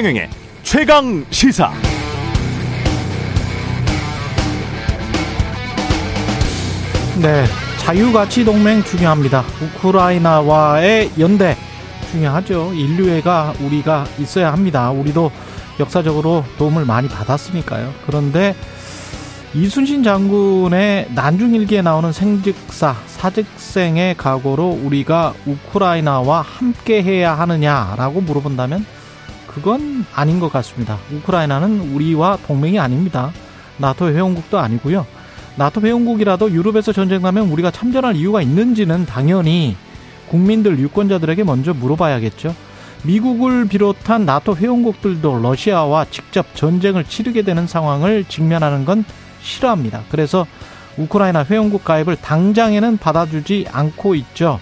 최경영의 최강 시사. 네, 자유가치 동맹 중요합니다. 우크라이나와의 연대 중요하죠. 인류애가 우리가 있어야 합니다. 우리도 역사적으로 도움을 많이 받았으니까요. 그런데 이순신 장군의 난중일기에 나오는 생직사, 사직생의 각오로 우리가 우크라이나와 함께 해야 하느냐라고 물어본다면 그건 아닌 것 같습니다. 우크라이나는 우리와 동맹이 아닙니다. 나토 회원국도 아니고요. 나토 회원국이라도 유럽에서 전쟁 나면 우리가 참전할 이유가 있는지는 당연히 국민들 유권자들에게 먼저 물어봐야겠죠. 미국을 비롯한 나토 회원국들도 러시아와 직접 전쟁을 치르게 되는 상황을 직면하는 건 싫어합니다. 그래서 우크라이나 회원국 가입을 당장에는 받아주지 않고 있죠.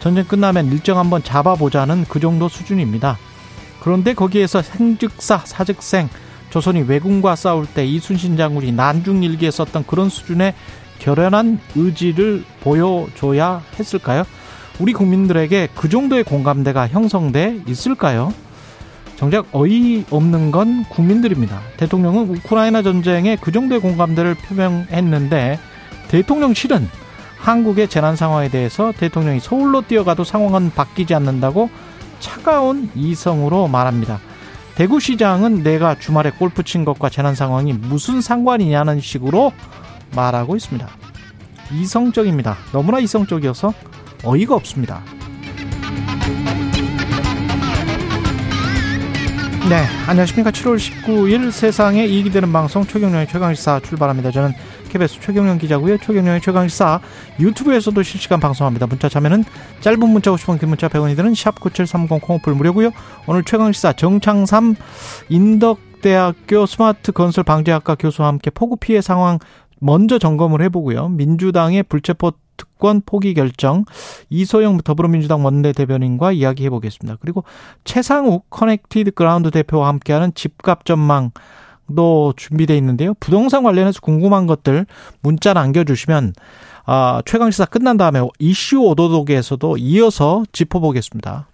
전쟁 끝나면 일정 한번 잡아보자는 그 정도 수준입니다. 그런데 거기에서 생즉사, 사즉생, 조선이 왜군과 싸울 때 이순신 장군이 난중 일기에 썼던 그런 수준의 결연한 의지를 보여줘야 했을까요? 우리 국민들에게 그 정도의 공감대가 형성돼 있을까요? 정작 어이없는 건 국민들입니다. 대통령은 우크라이나 전쟁에 그 정도의 공감대를 표명했는데 대통령실은 한국의 재난 상황에 대해서 대통령이 서울로 뛰어가도 상황은 바뀌지 않는다고 차가운 이성으로 말합니다. 대구시장은 내가 주말에 골프 친 것과 재난 상황이 무슨 상관이냐는 식으로 말하고 있습니다. 이성적입니다. 너무나 이성적이어서 어이가 없습니다. 네, 안녕하십니까. 7월 19일 세상에 이익이 되는 방송 최경련의 최강시사 출발합니다. 저는 KBS 최경영 기자고요. 최경영의 최강시사 유튜브에서도 실시간 방송합니다. 문자 참여는 짧은 문자 50원, 긴 문자 100원이 드는 샵 9730 콩 어플 무료고요. 오늘 최강시사 정창삼 인덕대학교 스마트 건설 방재학과 교수와 함께 폭우 피해 상황 먼저 점검을 해보고요. 민주당의 불체포 특권 포기 결정 이소영 더불어민주당 원내대변인과 이야기해 보겠습니다. 그리고 채상욱 Connected Ground 대표와 함께하는 집값 전망 도 준비되어 있는데요. 부동산 관련해서 궁금한 것들 문자 남겨주시면 아, 최강 시사 끝난 다음에 이슈 오도독에서도 이어서 짚어보겠습니다.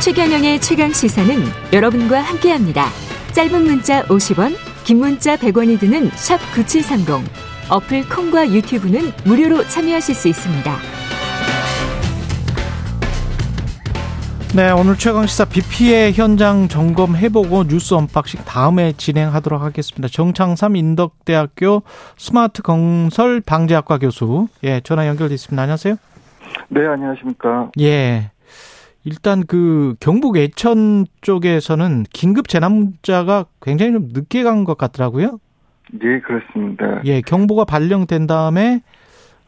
최경영의 최강 시사는 여러분과 함께합니다. 짧은 문자 50원, 긴 문자 100원이 드는 샵 9730. 어플 콩과 유튜브는 무료로 참여하실 수 있습니다. 네, 오늘 최강시사 비 피해 현장 점검해보고 뉴스 unboxing 다음에 진행하도록 하겠습니다. 정창삼 인덕대학교 스마트 건설 방재학과 교수, 예, 전화 연결돼 있습니다. 안녕하세요. 네, 안녕하십니까. 예. 일단 그 경북 예천 쪽에서는 긴급 재난 문자가 굉장히 좀 늦게 간 것 같더라고요. 예, 그렇습니다. 예, 경보가 발령된 다음에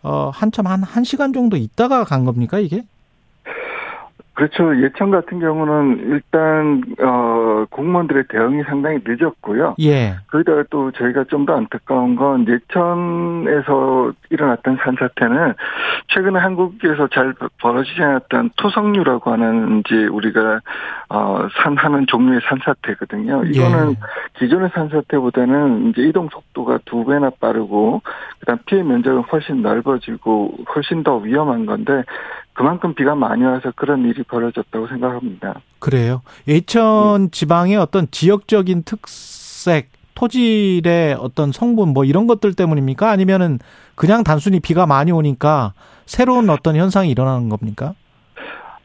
어 한참 한 1시간 정도 있다가 간 겁니까, 이게? 그렇죠. 예천 같은 경우는 일단 어 공무원들의 대응이 상당히 늦었고요. 예. 거기다가 또 저희가 좀 더 안타까운 건 예천에서 일어났던 산사태는 최근에 한국에서 잘 벌어지지 않았던 토성류라고 하는 이제 우리가 어 산하는 종류의 산사태거든요. 이거는 예. 기존의 산사태보다는 이제 이동 속도가 두 배나 빠르고 그다음 피해 면적은 훨씬 넓어지고 훨씬 더 위험한 건데 그만큼 비가 많이 와서 그런 일이 벌어졌다고 생각합니다. 그래요. 예천 네. 지방의 어떤 지역적인 특색, 토질의 어떤 성분 뭐 이런 것들 때문입니까? 아니면은 그냥 단순히 비가 많이 오니까 새로운 어떤 현상이 일어나는 겁니까?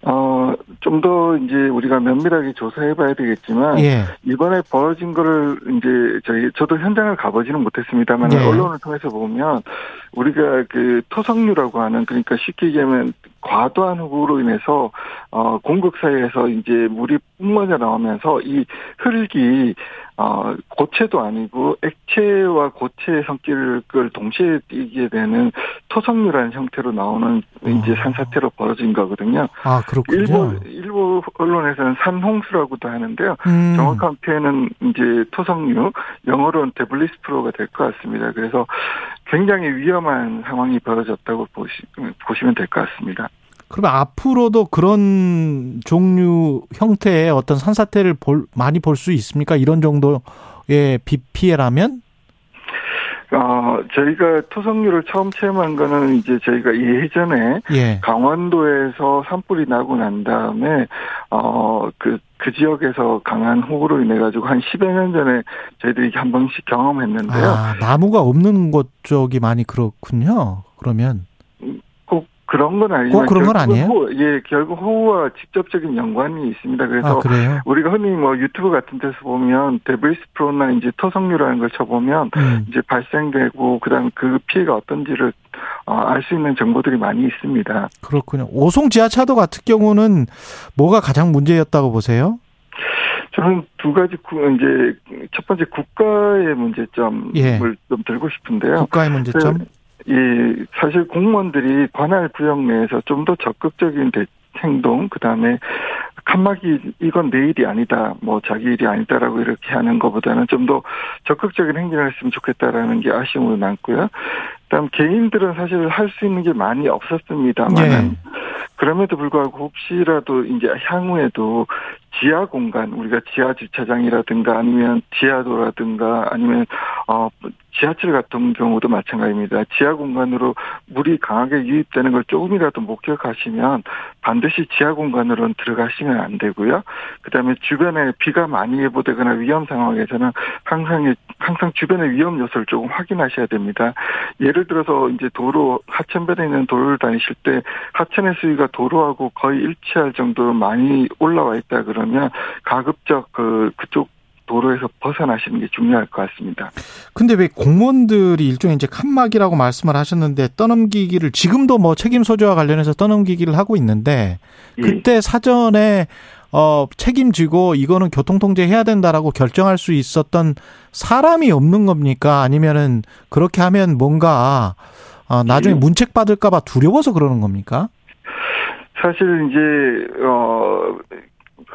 어, 좀 더 이제 우리가 면밀하게 조사해 봐야 되겠지만, 예. 이번에 벌어진 거를 이제 저희, 저도 현장을 가보지는 못했습니다만, 예. 언론을 통해서 보면, 우리가 그 토성류라고 하는, 그러니까 쉽게 얘기하면 과도한 흙으로 인해서 어 공극 사이에서 이제 물이 뿜어져 나오면서 이 흙이 어 고체도 아니고 액체와 고체의 성질을 동시에 띠게 되는 토성류라는 형태로 나오는 어. 이제 산사태로 벌어진 거거든요. 아 그렇군요. 일부 일부 언론에서는 산홍수라고도 하는데요. 음. 정확한 표현은 이제 토성류 영어로는 데블리스프로가 될 것 같습니다. 그래서 굉장히 위험한 상황이 벌어졌다고 보시, 보시면 될 것 같습니다. 그러면 앞으로도 그런 종류 형태의 어떤 산사태를 볼, 많이 볼 수 있습니까? 이런 정도의 비 피해라면? 어, 저희가 토성류를 처음 체험한 거는 이제 저희가 예전에 예. 강원도에서 산불이 나고 난 다음에 어, 그, 그 지역에서 강한 호우로 인해 가지고 한 10여 년 전에 저희들이 한 번씩 경험했는데요. 아, 나무가 없는 곳 쪽이 많이 그렇군요. 그러면 그런 건 아니지만 그런 건 아니에요? 호우, 예, 결국 호우와 직접적인 연관이 있습니다. 그래서 아, 우리가 흔히 뭐 유튜브 같은 데서 보면 debris flow나 이제 토석류라는 걸 쳐보면 음. 이제 발생되고 그다음 그 피해가 어떤지를 어, 알수 있는 정보들이 많이 있습니다. 그렇군요. 오송 지하차도 같은 경우는 뭐가 가장 문제였다고 보세요? 저는 두 가지 이제 첫 번째 국가의 문제점을 예. 좀 들고 싶은데요. 국가의 문제점? 그이 사실 공무원들이 관할 구역 내에서 좀 더 적극적인 대, 행동, 그 다음에 칸막이 이건 내 일이 아니다, 뭐 자기 일이 아니다라고 이렇게 하는 것보다는 좀 더 적극적인 행동을 했으면 좋겠다라는 게 아쉬움으로 남고요. 그다음 개인들은 사실 할 수 있는 게 많이 없었습니다만 네. 그럼에도 불구하고 혹시라도 이제 향후에도 지하 공간 우리가 지하 주차장이라든가 아니면 지하도라든가 아니면 어 지하철 같은 경우도 마찬가지입니다. 지하 공간으로 물이 강하게 유입되는 걸 조금이라도 목격하시면 반드시 지하 공간으로는 들어가시면 안 되고요. 그다음에 주변에 비가 많이 예보되거나 위험 상황에서는 항상 항상 주변의 위험 요소를 조금 확인하셔야 됩니다. 예를 들어서 이제 도로 하천변에 있는 도로를 다니실 때 하천의 수위가 도로하고 거의 일치할 정도로 많이 올라와 있다 그러면 가급적 그 그쪽 도로에서 벗어나시는 게 중요할 것 같습니다. 근데 왜 공무원들이 일종의 이제 칸막이라고 말씀을 하셨는데 떠넘기기를 지금도 뭐 책임 소재와 관련해서 떠넘기기를 하고 있는데 예. 그때 예. 사전에 어 책임지고 이거는 교통 통제해야 된다라고 결정할 수 있었던 사람이 없는 겁니까? 아니면은 그렇게 하면 뭔가 어 나중에 예. 문책 받을까 봐 두려워서 그러는 겁니까? 사실 이제 어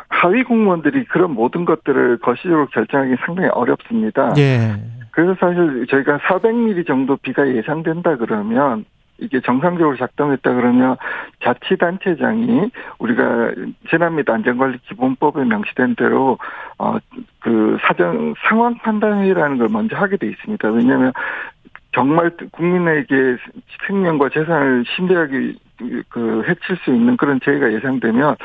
하위 공무원들이 그런 모든 것들을 거시적으로 결정하기 상당히 어렵습니다. 예. 그래서 사실 저희가 400mm 정도 비가 예상된다 그러면 이게 정상적으로 작동했다 그러면 자치단체장이 우리가 재난 및 안전관리 기본법에 명시된 대로 어그 사정 상황 판단회의라는 걸 먼저 하게 돼 있습니다. 왜냐하면 정말 국민에게 생명과 재산을 심대하게 그 해칠 수 있는 그런 재해가 예상되면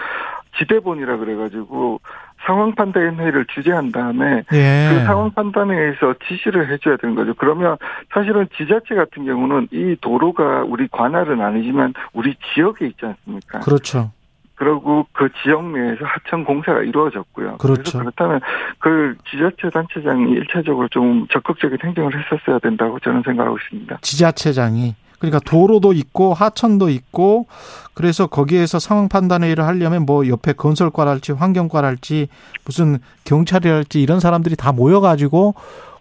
지대본이라 그래가지고 상황 판단 회의를 주재한 다음에 예. 그 상황 판단에 의해서 지시를 해줘야 되는 거죠. 그러면 사실은 지자체 같은 경우는 이 도로가 우리 관할은 아니지만 우리 지역에 있지 않습니까? 그렇죠. 그리고 그 지역 내에서 하천 공사가 이루어졌고요. 그렇죠. 그렇다면 그 지자체 단체장이 일차적으로 좀 적극적인 행정을 했었어야 된다고 저는 생각하고 있습니다. 지자체장이 그러니까 도로도 있고 하천도 있고 그래서 거기에서 상황 판단회의를 하려면 뭐 옆에 건설과랄지 환경과랄지 무슨 경찰이랄지 이런 사람들이 다 모여가지고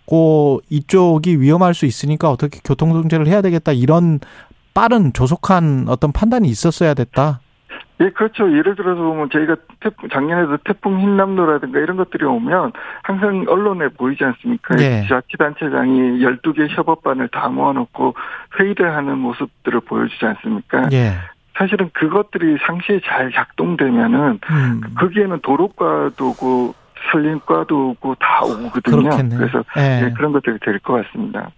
고 이쪽이 위험할 수 있으니까 어떻게 교통정체를 해야 되겠다 이런 빠른 조속한 어떤 판단이 있었어야 됐다. 예, 그렇죠. 예를 들어서 보면 저희가 태풍, 작년에도 태풍 흰남노라든가 이런 것들이 오면 항상 언론에 보이지 않습니까? 예. 자치단체장이 12개 협업반을 다 모아놓고 회의를 하는 모습들을 보여주지 않습니까? 예. 사실은 그것들이 상시에 잘 작동되면은 음. 거기에는 도로과도 오고 산림과도 오고 다 오거든요. 그렇겠네요. 그래서 예. 예, 그런 것들이 될 것 같습니다.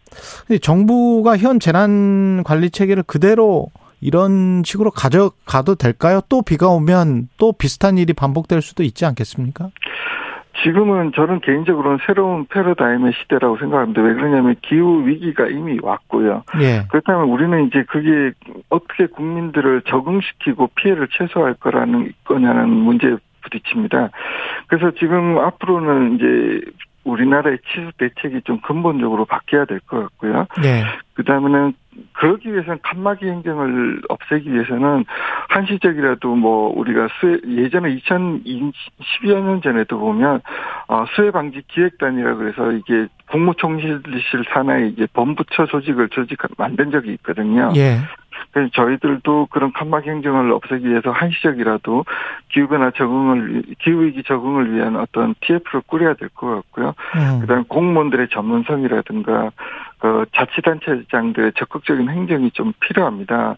정부가 현 재난 관리 체계를 그대로 이런 식으로 가져가도 될까요? 또 비가 오면 또 비슷한 일이 반복될 수도 있지 않겠습니까? 지금은 저는 개인적으로는 새로운 패러다임의 시대라고 생각합니다. 왜 그러냐면 기후 위기가 이미 왔고요. 예. 그렇다면 우리는 이제 그게 어떻게 국민들을 적응시키고 피해를 최소화할 거라는 거냐는 문제에 부딪힙니다. 그래서 지금 앞으로는 이제 우리나라의 치수 대책이 좀 근본적으로 바뀌어야 될 것 같고요. 네. 그 다음에는 그러기 위해서는 칸막이 행정을 없애기 위해서는 한시적이라도 뭐 우리가 수해 예전에 2012여 년 전에도 보면 어 수해 방지 기획단이라 그래서 이게 국무총리실 산하에 이제 범부처 조직을 조직 만든 적이 있거든요. 예. 그래서 저희들도 그런 칸막 행정을 없애기 위해서 한시적이라도 기후변화 적응을 기후위기 적응을 위한 어떤 TF를 꾸려야 될 것 같고요. 음. 그다음에 공무원들의 전문성이라든가 그 자치단체장들의 적극적인 행정이 좀 필요합니다.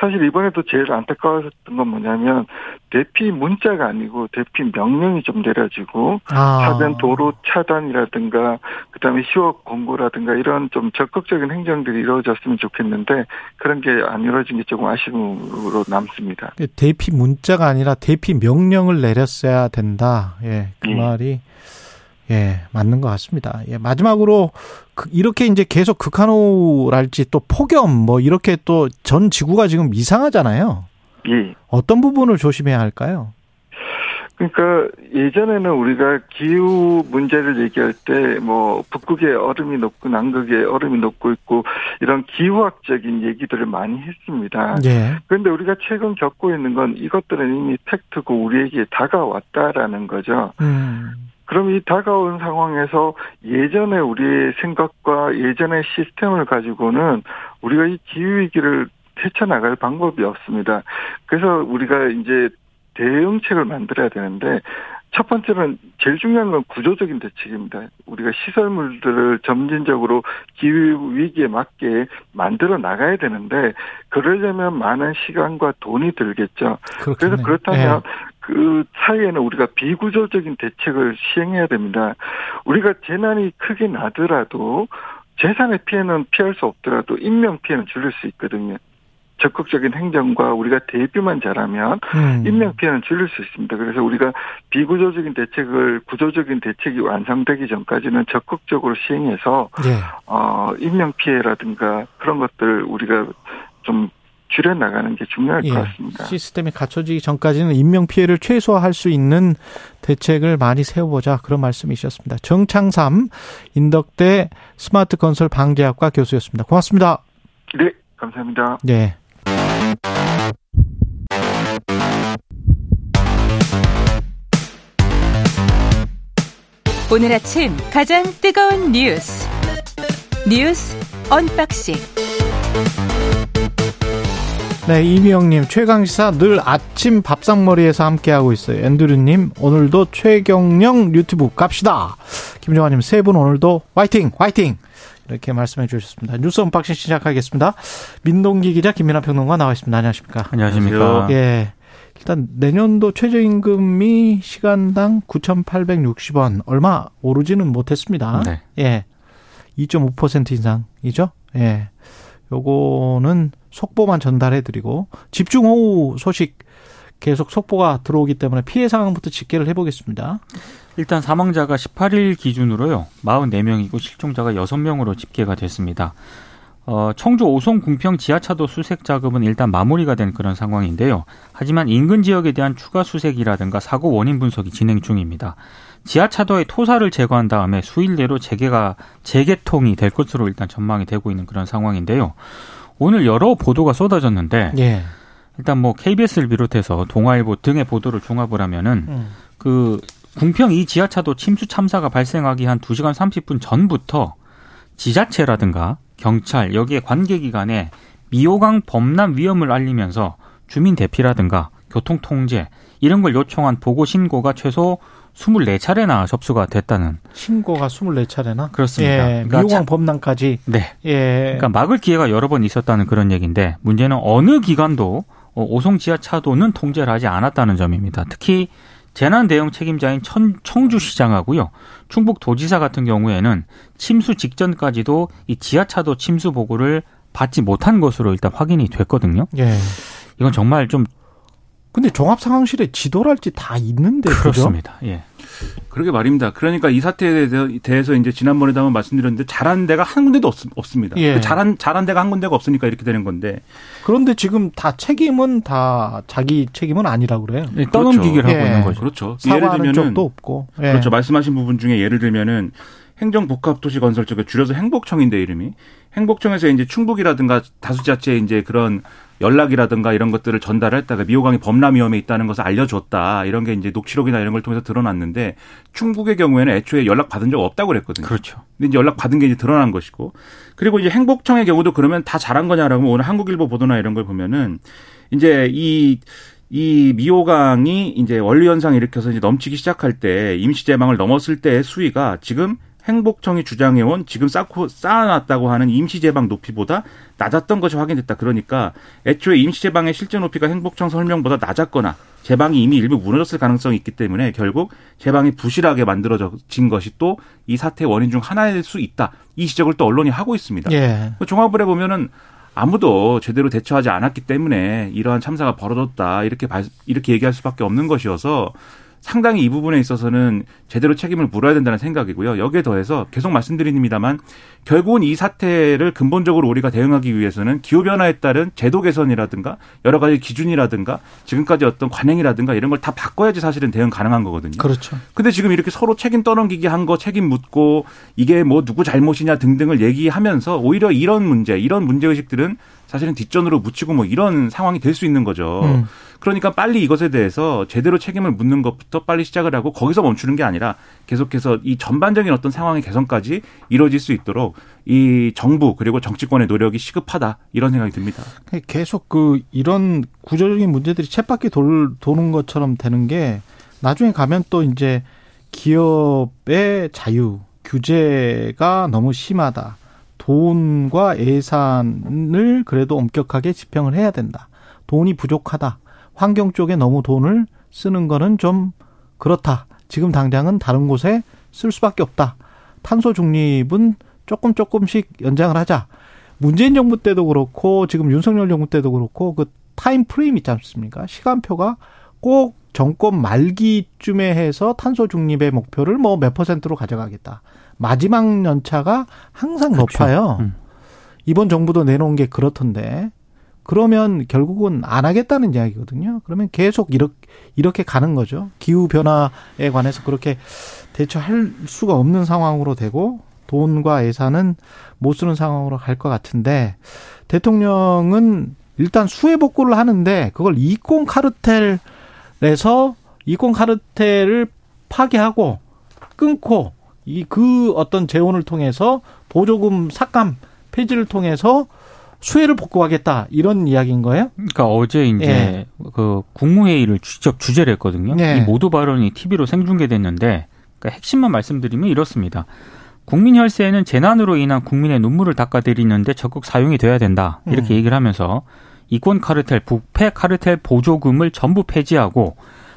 사실 이번에도 제일 안타까웠던 건 뭐냐면 대피 문자가 아니고 대피 명령이 좀 내려지고 아. 사변 도로 차단이라든가 그다음에 휴업 공고라든가 이런 좀 적극적인 행정들이 이루어졌으면 좋겠는데 그런 게 안 이루어진 게 조금 아쉬움으로 남습니다. 대피 문자가 아니라 대피 명령을 내렸어야 된다. 예, 그 예. 말이 예, 맞는 것 같습니다. 예, 마지막으로 그 이렇게 이제 계속 극한호랄지 또 폭염 뭐 이렇게 또 전 지구가 지금 이상하잖아요. 예. 어떤 부분을 조심해야 할까요? 그러니까 예전에는 우리가 기후 문제를 얘기할 때 뭐 북극에 얼음이 녹고 남극에 얼음이 녹고 있고 이런 기후학적인 얘기들을 많이 했습니다. 예. 그런데 우리가 최근 겪고 있는 건 이것들은 이미 팩트고 우리에게 다가왔다라는 거죠. 음. 그럼 이 다가온 상황에서 예전에 우리의 생각과 예전의 시스템을 가지고는 우리가 이 기후위기를 헤쳐나갈 방법이 없습니다. 그래서 우리가 이제 대응책을 만들어야 되는데 첫 번째는 제일 중요한 건 구조적인 대책입니다. 우리가 시설물들을 점진적으로 기후 위기에 맞게 만들어 나가야 되는데 그러려면 많은 시간과 돈이 들겠죠. 그렇겠네. 그래서 그렇다면 네. 그 사이에는 우리가 비구조적인 대책을 시행해야 됩니다. 우리가 재난이 크게 나더라도 재산의 피해는 피할 수 없더라도 인명 피해는 줄일 수 있거든요. 적극적인 행정과 우리가 대비만 잘하면 음. 인명 피해는 줄일 수 있습니다. 그래서 우리가 비구조적인 대책을 구조적인 대책이 완성되기 전까지는 적극적으로 시행해서 네. 어 인명 피해라든가 그런 것들 우리가 좀 줄여 나가는 게 중요할 예, 것 같습니다. 시스템이 갖춰지기 전까지는 인명 피해를 최소화할 수 있는 대책을 많이 세워보자 그런 말씀이셨습니다. 정창삼 인덕대 스마트 건설 방재학과 교수였습니다. 고맙습니다. 네, 감사합니다. 네. 오늘 아침 가장 뜨거운 뉴스 뉴스 unboxing 네, 이미영님, 최강시사 늘 아침 밥상머리에서 함께하고 있어요. 앤드류님, 오늘도 최경영 유튜브 갑시다. 김정환님, 세 분 오늘도 화이팅! 화이팅! 이렇게 말씀해 주셨습니다. 뉴스 unboxing 시작하겠습니다. 민동기 기자, 김민아 평론가 나와 있습니다. 안녕하십니까? 안녕하십니까? 예. 일단 내년도 최저임금이 시간당 9,860원 얼마 오르지는 못했습니다. 네. 예. 2.5% 인상이죠? 예. 요거는 속보만 전달해드리고 집중호우 소식 계속 속보가 들어오기 때문에 피해 상황부터 집계를 해보겠습니다. 일단 사망자가 18일 기준으로요. 44명이고 실종자가 6명으로 집계가 됐습니다. 어, 청주 오송 궁평 지하차도 수색 작업은 일단 마무리가 된 그런 상황인데요. 하지만 인근 지역에 대한 추가 수색이라든가 사고 원인 분석이 진행 중입니다. 지하차도의 토사를 제거한 다음에 수일 내로 재개가 재개통이 될 것으로 일단 전망이 되고 있는 그런 상황인데요. 오늘 여러 보도가 쏟아졌는데 예. 일단 뭐 KBS를 비롯해서 동아일보 등의 보도를 종합을 하면은 음. 그 궁평 이 지하차도 침수 참사가 발생하기 한 2시간 30분 전부터 지자체라든가 경찰 여기에 관계 기관에 미호강 범람 위험을 알리면서 주민 대피라든가 교통 통제 이런 걸 요청한 보고 신고가 최소 24차례나 접수가 됐다는 신고가 24차례나 그렇습니다. 예, 그러니까 미호강 범람까지 네. 예. 그러니까 막을 기회가 여러 번 있었다는 그런 얘기인데 문제는 어느 기관도 어, 오송 지하차도는 통제를 하지 않았다는 점입니다. 특히 재난 대응 책임자인 천, 청주시장하고요. 충북도지사 같은 경우에는 침수 직전까지도 이 지하차도 침수 보고를 받지 못한 것으로 일단 확인이 됐거든요. 예. 이건 정말 좀 근데 종합상황실에 지도랄지 다 있는데 그렇습니다. 그죠? 예. 그러게 말입니다. 그러니까 이 사태에 대해서 이제 지난번에도 한번 말씀드렸는데 잘한 데가 한 군데도 없, 습니다 예. 그 잘한 잘한 데가 한 군데가 없으니까 이렇게 되는 건데. 그런데 지금 다 책임은 다 자기 책임은 아니라고 그래요. 네, 떠넘기기를 그렇죠. 하고 예. 있는 거죠. 그렇죠. 예를 들면은 쪽도 없고. 예. 그렇죠. 말씀하신 부분 중에 예를 들면은 행정복합도시건설 쪽에 줄여서 행복청인데 이름이 행복청에서 이제 충북이라든가 다수지자체 이제 그런 연락이라든가 이런 것들을 전달했다가 미호강이 범람 위험에 있다는 것을 알려줬다 이런 게 이제 녹취록이나 이런 걸 통해서 드러났는데 충북의 경우에는 애초에 연락 받은 적 없다고 그랬거든요. 그렇죠. 근데 이제 연락 받은 게 이제 드러난 것이고 그리고 이제 행복청의 경우도 그러면 다 잘한 거냐라고 오늘 한국일보 보도나 이런 걸 보면은 이제 이이 미호강이 이제 원리 현상 일으켜서 이제 넘치기 시작할 때 임시 제망을 넘었을 때의 수위가 지금 행복청이 주장해온 지금 쌓고 쌓아놨다고 하는 임시 제방 높이보다 낮았던 것이 확인됐다. 그러니까 애초에 임시 제방의 실제 높이가 행복청 설명보다 낮았거나 제방이 이미 일부 무너졌을 가능성이 있기 때문에 결국 제방이 부실하게 만들어진 것이 또 이 사태의 원인 중 하나일 수 있다. 이 지적을 또 언론이 하고 있습니다. 예. 그 종합을 해보면은 아무도 제대로 대처하지 않았기 때문에 이러한 참사가 벌어졌다 이렇게 이렇게 얘기할 수밖에 없는 것이어서 상당히 이 부분에 있어서는 제대로 책임을 물어야 된다는 생각이고요. 여기에 더해서 계속 말씀드립니다만 결국은 이 사태를 근본적으로 우리가 대응하기 위해서는 기후 변화에 따른 제도 개선이라든가 여러 가지 기준이라든가 지금까지 어떤 관행이라든가 이런 걸 다 바꿔야지 사실은 대응 가능한 거거든요. 그렇죠. 근데 지금 이렇게 서로 책임 떠넘기기 한 거 책임 묻고 이게 뭐 누구 잘못이냐 등등을 얘기하면서 오히려 이런 문제, 이런 문제 의식들은 사실은 뒷전으로 묻히고 뭐 이런 상황이 될 수 있는 거죠. 음. 그러니까 빨리 이것에 대해서 제대로 책임을 묻는 것부터 빨리 시작을 하고 거기서 멈추는 게 아니라 계속해서 이 전반적인 어떤 상황의 개선까지 이루어질 수 있도록 이 정부 그리고 정치권의 노력이 시급하다 이런 생각이 듭니다. 계속 그 이런 구조적인 문제들이 챗바퀴 돌, 도는 것처럼 되는 게 나중에 가면 또 이제 기업의 자유 규제가 너무 심하다. 돈과 예산을 그래도 엄격하게 집행을 해야 된다. 돈이 부족하다. 환경 쪽에 너무 돈을 쓰는 거는 좀 그렇다. 지금 당장은 다른 곳에 쓸 수밖에 없다. 탄소 중립은 조금 조금씩 연장을 하자. 문재인 정부 때도 그렇고 지금 윤석열 정부 때도 그렇고 그 타임 프레임 있지 않습니까? 시간표가 꼭 정권 말기쯤에 해서 탄소 중립의 목표를 뭐 몇 퍼센트로 가져가겠다. 마지막 연차가 항상 그렇죠. 높아요. 음. 이번 정부도 내놓은 게 그렇던데 그러면 결국은 안 하겠다는 이야기거든요. 그러면 계속 이렇게 이렇게 가는 거죠. 기후 변화에 관해서 그렇게 대처할 수가 없는 상황으로 되고 돈과 예산은 못 쓰는 상황으로 갈 것 같은데 대통령은 일단 수해 복구를 하는데 그걸 이권 카르텔에서 이권 카르텔을 파괴하고 끊고 이 그 어떤 재원을 통해서 보조금 삭감 폐지를 통해서 수혜를 복구하겠다 이런 이야기인 거예요? 그러니까 어제 이제 예. 그 국무회의를 직접 주재를 했거든요. 예. 이 모두 발언이 TV로 생중계됐는데 그러니까 핵심만 말씀드리면 이렇습니다. 국민 혈세는 재난으로 인한 국민의 눈물을 닦아드리는데 적극 사용이 돼야 된다 이렇게 음. 얘기를 하면서 이권 카르텔, 부패 카르텔 보조금을 전부 폐지하고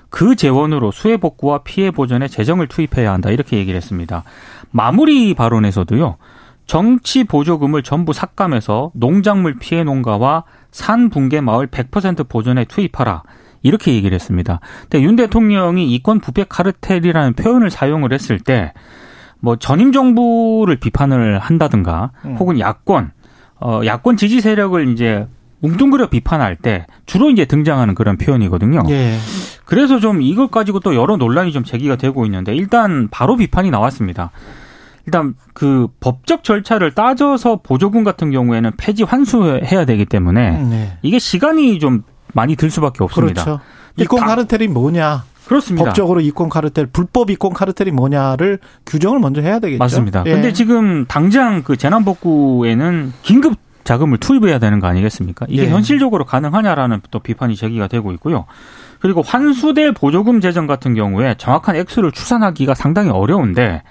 그 재원으로 수해 복구와 피해 보전에 재정을 투입해야 한다 이렇게 얘기를 했습니다. 마무리 발언에서도요. 정치 보조금을 전부 삭감해서 농작물 피해 농가와 산 붕괴 마을 100% 보전에 투입하라. 이렇게 얘기를 했습니다. 근데 윤 대통령이 이권 부패 카르텔이라는 표현을 사용을 했을 때 뭐 전임 정부를 비판을 한다든가 음. 혹은 야권 어 야권 지지 세력을 이제 뭉뚱그려 비판할 때 주로 이제 등장하는 그런 표현이거든요. 예. 그래서 좀 이것 가지고 또 여러 논란이 좀 제기가 되고 있는데 일단 바로 비판이 나왔습니다. 일단 그 법적 절차를 따져서 보조금 같은 경우에는 폐지 환수해야 되기 때문에 네. 이게 시간이 좀 많이 들 수밖에 없습니다. 그렇죠. 이권 카르텔이 뭐냐? 그렇습니다. 법적으로 이권 카르텔, 불법 이권 카르텔이 뭐냐를 규정을 먼저 해야 되겠죠. 맞습니다. 예. 근데 지금 당장 그 재난 복구에는 긴급 자금을 투입해야 되는 거 아니겠습니까? 이게 예. 현실적으로 가능하냐라는 또 비판이 제기가 되고 있고요. 그리고 환수될 보조금 재정 같은 경우에 정확한 액수를 추산하기가 상당히 어려운데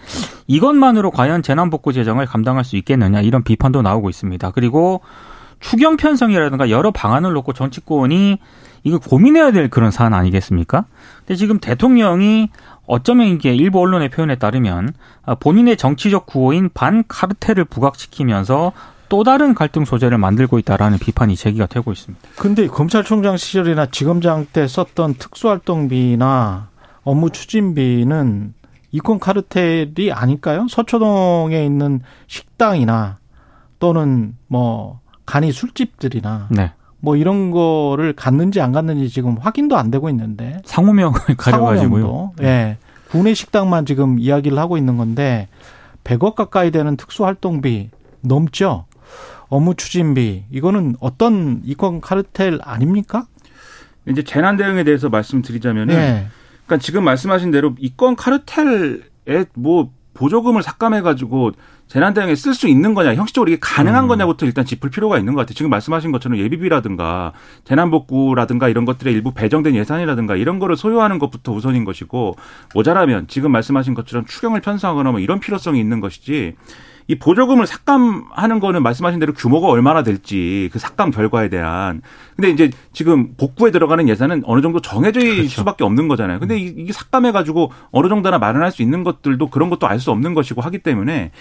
이것만으로 과연 재난복구 재정을 감당할 수 있겠느냐 이런 비판도 나오고 있습니다. 그리고 추경 편성이라든가 여러 방안을 놓고 정치권이 이거 고민해야 될 그런 사안 아니겠습니까? 근데 지금 대통령이 어쩌면 이게 일부 언론의 표현에 따르면 본인의 정치적 구호인 반카르텔을 부각시키면서 또 다른 갈등 소재를 만들고 있다라는 비판이 제기가 되고 있습니다. 근데 검찰총장 시절이나 지검장 때 썼던 특수활동비나 업무 추진비는 이권 카르텔이 아닐까요? 서초동에 있는 식당이나 또는 뭐 간이 술집들이나 네. 뭐 이런 거를 갔는지 안 갔는지 지금 확인도 안 되고 있는데 상호명을 가려가지고요. 예. 네. 국내 식당만 지금 이야기를 하고 있는 건데 100억 가까이 되는 특수활동비 넘죠. 업무 추진비 이거는 어떤 이권 카르텔 아닙니까? 이제 재난 대응에 대해서 말씀드리자면은 네. 그러니까 지금 말씀하신 대로 이권 카르텔에 뭐 보조금을 삭감해 가지고 재난 대응에 쓸 수 있는 거냐, 형식적으로 이게 가능한 음. 거냐부터 일단 짚을 필요가 있는 것 같아요. 지금 말씀하신 것처럼 예비비라든가 재난복구라든가 이런 것들의 일부 배정된 예산이라든가 이런 거를 소요하는 것부터 우선인 것이고 모자라면 지금 말씀하신 것처럼 추경을 편성하거나 뭐 이런 필요성이 있는 것이지 이 보조금을 삭감하는 거는 말씀하신 대로 규모가 얼마나 될지 그 삭감 결과에 대한 근데 이제 지금 복구에 들어가는 예산은 어느 정도 정해질 그렇죠. 수밖에 없는 거잖아요. 근데 이게 삭감해 가지고 어느 정도나 마련할 수 있는 것들도 그런 것도 알 수 없는 것이고 하기 때문에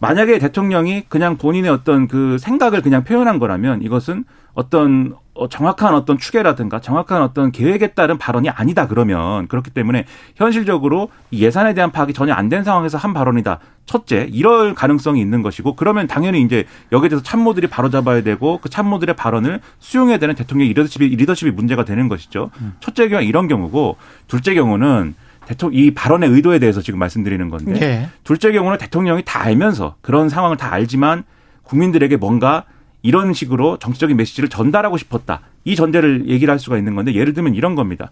만약에 대통령이 그냥 본인의 어떤 그 생각을 그냥 표현한 거라면 이것은 어떤 어, 정확한 어떤 추계라든가 정확한 어떤 계획에 따른 발언이 아니다 그러면 그렇기 때문에 현실적으로 예산에 대한 파악이 전혀 안 된 상황에서 한 발언이다. 첫째, 이럴 가능성이 있는 것이고 그러면 당연히 이제 여기에 대해서 참모들이 바로잡아야 되고 그 참모들의 발언을 수용해야 되는 대통령의 리더십이 리더십이 문제가 되는 것이죠. 음. 첫째 경우 이런 경우고 둘째 경우는 대통령 이 발언의 의도에 대해서 지금 말씀드리는 건데 네. 둘째 경우는 대통령이 다 알면서 그런 상황을 다 알지만 국민들에게 뭔가 이런 식으로 정치적인 메시지를 전달하고 싶었다. 이 전제를 얘기를 할 수가 있는 건데 예를 들면 이런 겁니다.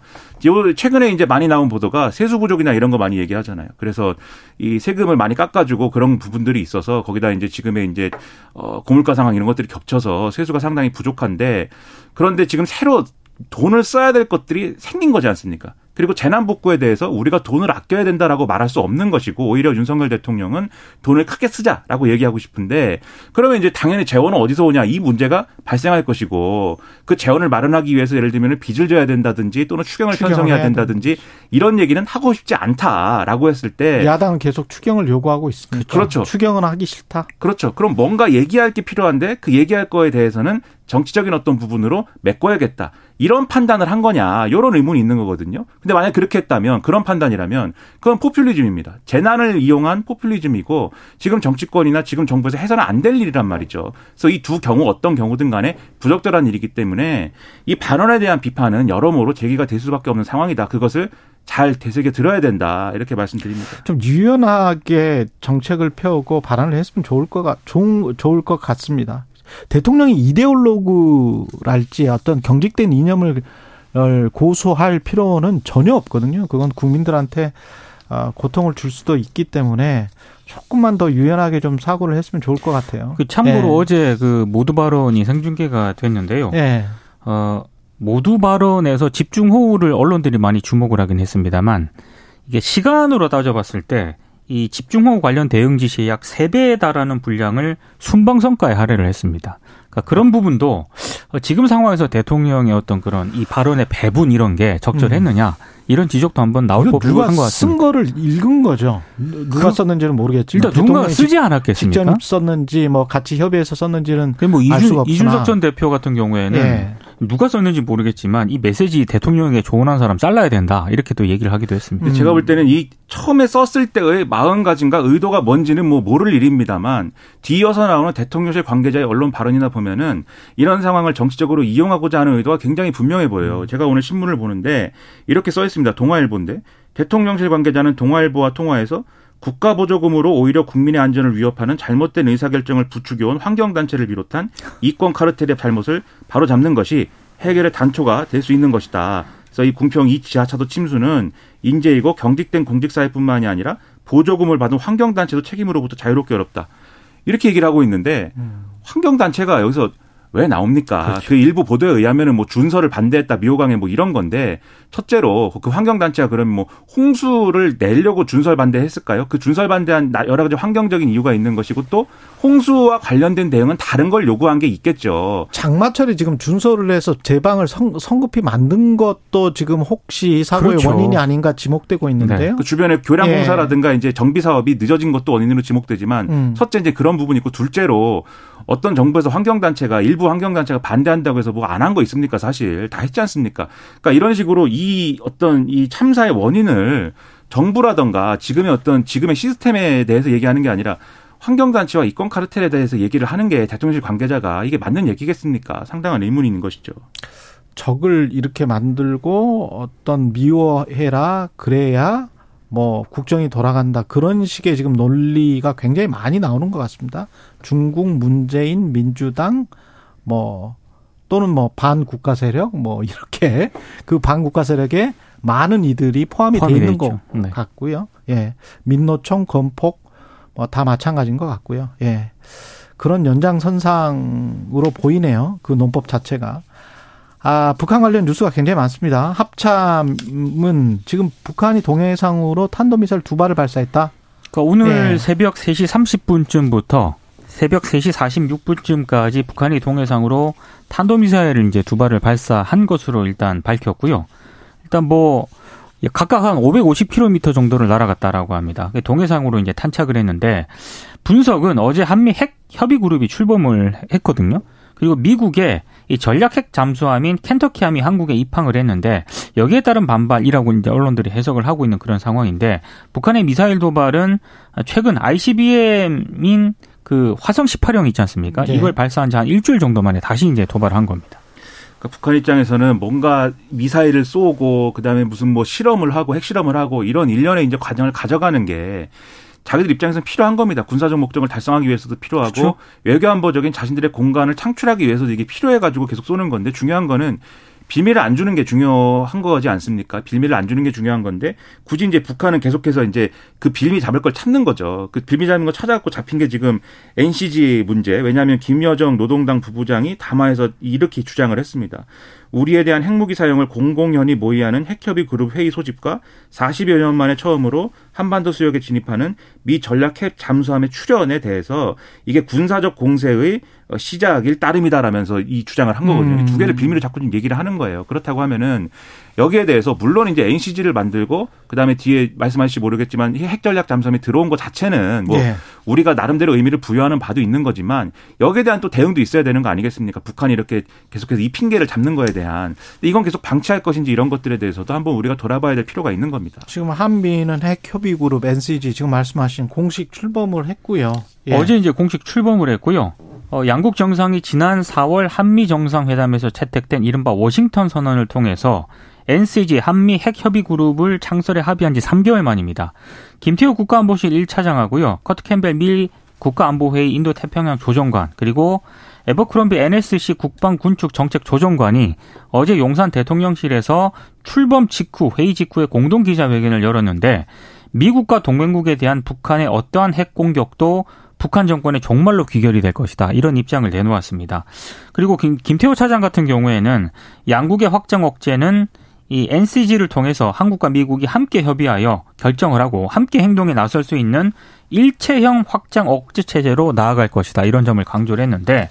최근에 이제 많이 나온 보도가 세수 부족이나 이런 거 많이 얘기하잖아요. 그래서 이 세금을 많이 깎아주고 그런 부분들이 있어서 거기다 이제 지금의 이제 어 고물가 상황 이런 것들이 겹쳐서 세수가 상당히 부족한데 그런데 지금 새로 돈을 써야 될 것들이 생긴 거지 않습니까? 그리고 재난복구에 대해서 우리가 돈을 아껴야 된다라고 말할 수 없는 것이고 오히려 윤석열 대통령은 돈을 크게 쓰자라고 얘기하고 싶은데 그러면 이제 당연히 재원은 어디서 오냐 이 문제가 발생할 것이고 그 재원을 마련하기 위해서 예를 들면 빚을 져야 된다든지 또는 추경을 편성해야 된다든지 이런 얘기는 하고 싶지 않다라고 했을 때 야당은 계속 추경을 요구하고 있습니다. 그렇죠. 추경은 하기 싫다. 그렇죠. 그럼 뭔가 얘기할 게 필요한데 그 얘기할 거에 대해서는 정치적인 어떤 부분으로 메꿔야겠다. 이런 판단을 한 거냐. 이런 의문이 있는 거거든요. 근데 만약 그렇게 했다면 그런 판단이라면 그건 포퓰리즘입니다. 재난을 이용한 포퓰리즘이고 지금 정치권이나 지금 정부에서 해서는 안 될 일이란 말이죠. 그래서 이 두 경우 어떤 경우든 간에 부적절한 일이기 때문에 이 반원에 대한 비판은 여러모로 제기가 될 수밖에 없는 상황이다. 그것을 잘 되새겨 들어야 된다 이렇게 말씀드립니다. 좀 유연하게 정책을 펴고 발언을 했으면 좋을 것 좋을 것 같습니다. 대통령이 이데올로그랄지 어떤 경직된 이념을 고수할 필요는 전혀 없거든요. 그건 국민들한테 아, 고통을 줄 수도 있기 때문에 조금만 더 유연하게 좀 사고를 했으면 좋을 것 같아요. 그 참고로 네. 어제 그 모두 발언이 생중계가 됐는데요. 네. 어, 모두 발언에서 집중 호우를 언론들이 많이 주목을 하긴 했습니다만 이게 시간으로 따져봤을 때 이 집중호우 관련 대응 지시의 약 3배에 달하는 분량을 순방성과에 할애를 했습니다. 그러니까 그런 부분도 지금 상황에서 대통령의 어떤 그런 이 발언의 배분 이런 게 적절했느냐 음. 이런 지적도 한번 나올 법한 것 같습니다. 쓴 거를 읽은 거죠. 누가 그, 썼는지는 모르겠지만 일단 누군가 쓰지 않았겠습니까? 직접 썼는지 뭐 같이 협의해서 썼는지는 뭐 이준, 알 수가 없으나. 이준석 전 대표 같은 경우에는 예. 누가 썼는지 모르겠지만 이 메시지 대통령에게 조언한 사람 잘라야 된다 이렇게 또 얘기를 하기도 했습니다. 음. 제가 볼 때는 이 처음에 썼을 때의 마음가짐과 의도가 뭔지는 뭐 모를 일입니다만 뒤이어서 나오는 대통령실 관계자의 언론 발언이나 보면은 이런 상황을 정치적으로 이용하고자 하는 의도가 굉장히 분명해 보여요. 음. 제가 오늘 신문을 보는데 이렇게 써 있습니다. 동아일보인데 대통령실 관계자는 동아일보와 통화해서 국가 보조금으로 오히려 국민의 안전을 위협하는 잘못된 의사결정을 부추겨온 환경단체를 비롯한 이권 카르텔의 잘못을 바로잡는 것이 해결의 단초가 될 수 있는 것이다. 그래서 이 궁평 이 지하차도 침수는 인재이고 경직된 공직사회뿐만이 아니라 보조금을 받은 환경단체도 책임으로부터 자유롭게 어렵다. 이렇게 얘기를 하고 있는데 음. 환경단체가 여기서 왜 나옵니까? 그렇죠. 그 일부 보도에 의하면은 뭐 준서를 반대했다 미호강에 뭐 이런 건데 첫째로 그 환경단체가 그러면 뭐 홍수를 내려고 준설 반대했을까요? 그 준설 반대한 여러 가지 환경적인 이유가 있는 것이고 또 홍수와 관련된 대응은 다른 걸 요구한 게 있겠죠. 장마철에 지금 준설을 해서 제방을 성, 성급히 만든 것도 지금 혹시 사고의 그렇죠. 원인이 아닌가 지목되고 있는데요. 네. 그 주변에 교량 예. 공사라든가 이제 정비 사업이 늦어진 것도 원인으로 지목되지만 음. 첫째 이제 그런 부분이 있고 둘째로 어떤 정부에서 환경단체가 일부 환경단체가 반대한다고 해서 뭐 안 한 거 있습니까? 사실 다 했지 않습니까? 그러니까 이런 식으로 이 어떤 이 참사의 원인을 정부라던가 지금의 어떤 지금의 시스템에 대해서 얘기하는 게 아니라 환경단체와 이권 카르텔에 대해서 얘기를 하는 게 대통령실 관계자가 이게 맞는 얘기겠습니까? 상당한 의문이 있는 것이죠. 적을 이렇게 만들고 어떤 미워해라 그래야 뭐 국정이 돌아간다 그런 식의 지금 논리가 굉장히 많이 나오는 것 같습니다. 중국 문재인 민주당 뭐 또는 뭐 반국가 세력 뭐 이렇게 그 반국가 세력에 많은 이들이 포함이, 포함이 돼 있는 것 네. 같고요. 예. 민노총, 건폭, 뭐 다 마찬가지인 것 같고요. 예. 그런 연장선상으로 보이네요. 그 논법 자체가. 아, 북한 관련 뉴스가 굉장히 많습니다. 합참은 지금 북한이 동해상으로 탄도미사일 두 발을 발사했다? 그러니까 오늘 네. 새벽 3시 30분쯤부터 새벽 3시 46분쯤까지 북한이 동해상으로 탄도미사일을 이제 두 발을 발사한 것으로 일단 밝혔고요. 일단 뭐 각각 한 550km 정도를 날아갔다라고 합니다. 동해상으로 이제 탄착을 했는데 분석은 어제 한미 핵 협의 그룹이 출범을 했거든요. 그리고 미국의 이 전략 핵 잠수함인 켄터키함이 한국에 입항을 했는데 여기에 따른 반발이라고 이제 언론들이 해석을 하고 있는 그런 상황인데 북한의 미사일 도발은 최근 ICBM인 그 화성 18형 있지 않습니까? 네. 이걸 발사한 지 한 일주일 정도 만에 다시 이제 도발을 한 겁니다. 그러니까 북한 입장에서는 뭔가 미사일을 쏘고 그다음에 무슨 뭐 실험을 하고 핵실험을 하고 이런 일련의 이제 과정을 가져가는 게 자기들 입장에서는 필요한 겁니다. 군사적 목적을 달성하기 위해서도 필요하고 그렇죠? 외교안보적인 자신들의 공간을 창출하기 위해서도 이게 필요해 가지고 계속 쏘는 건데 중요한 거는 비밀을 안 주는 게 중요한 거지 않습니까? 비밀을 안 주는 게 중요한 건데 굳이 이제 북한은 계속해서 이제 그 빌미 잡을 걸 찾는 거죠. 그 빌미 잡는 거 찾아갖고 잡힌 게 지금 NCG 문제. 왜냐하면 김여정 노동당 부부장이 담화에서 이렇게 주장을 했습니다. 우리에 대한 핵무기 사용을 공공연히 모의하는 핵협의 그룹 회의 소집과 40여 년 만에 처음으로 한반도 수역에 진입하는 미 전략 핵 잠수함의 출연에 대해서 이게 군사적 공세의 시작일 따름이다라면서 이 주장을 한 거거든요. 음. 두 개를 비밀로 자꾸 좀 얘기를 하는 거예요. 그렇다고 하면은 여기에 대해서 물론 이제 NCG를 만들고 그다음에 뒤에 말씀하실지 모르겠지만 핵 전략 잠수함이 들어온 것 자체는 뭐 네. 우리가 나름대로 의미를 부여하는 바도 있는 거지만 여기에 대한 또 대응도 있어야 되는 거 아니겠습니까? 북한이 이렇게 계속해서 이 핑계를 잡는 거에 대한 이건 계속 방치할 것인지 이런 것들에 대해서도 한번 우리가 돌아봐야 될 필요가 있는 겁니다. 지금 한미는 핵 협의 그룹 NCG 지금 말씀하신 공식 출범을 했고요. 예. 어제 이제 공식 출범을 했고요. 어, 양국 정상이 지난 4월 한미 정상회담에서 채택된 이른바 워싱턴 선언을 통해서 NCG 한미 핵협의 그룹을 창설에 합의한 지 3개월 만입니다. 김태우 국가안보실 1차장하고요. 커트 캠벨 밀 국가안보회의 인도 태평양 조정관 그리고 에버크롬비 NSC 국방군축 정책 조정관이 어제 용산 대통령실에서 출범 직후 회의 직후에 공동 기자회견을 열었는데 미국과 동맹국에 대한 북한의 어떠한 핵 공격도 북한 정권의 종말로 귀결이 될 것이다. 이런 입장을 내놓았습니다. 그리고 김, 김태호 차장 같은 경우에는 양국의 확장 억제는 이 NCG를 통해서 한국과 미국이 함께 협의하여 결정을 하고 함께 행동에 나설 수 있는 일체형 확장 억제 체제로 나아갈 것이다. 이런 점을 강조를 했는데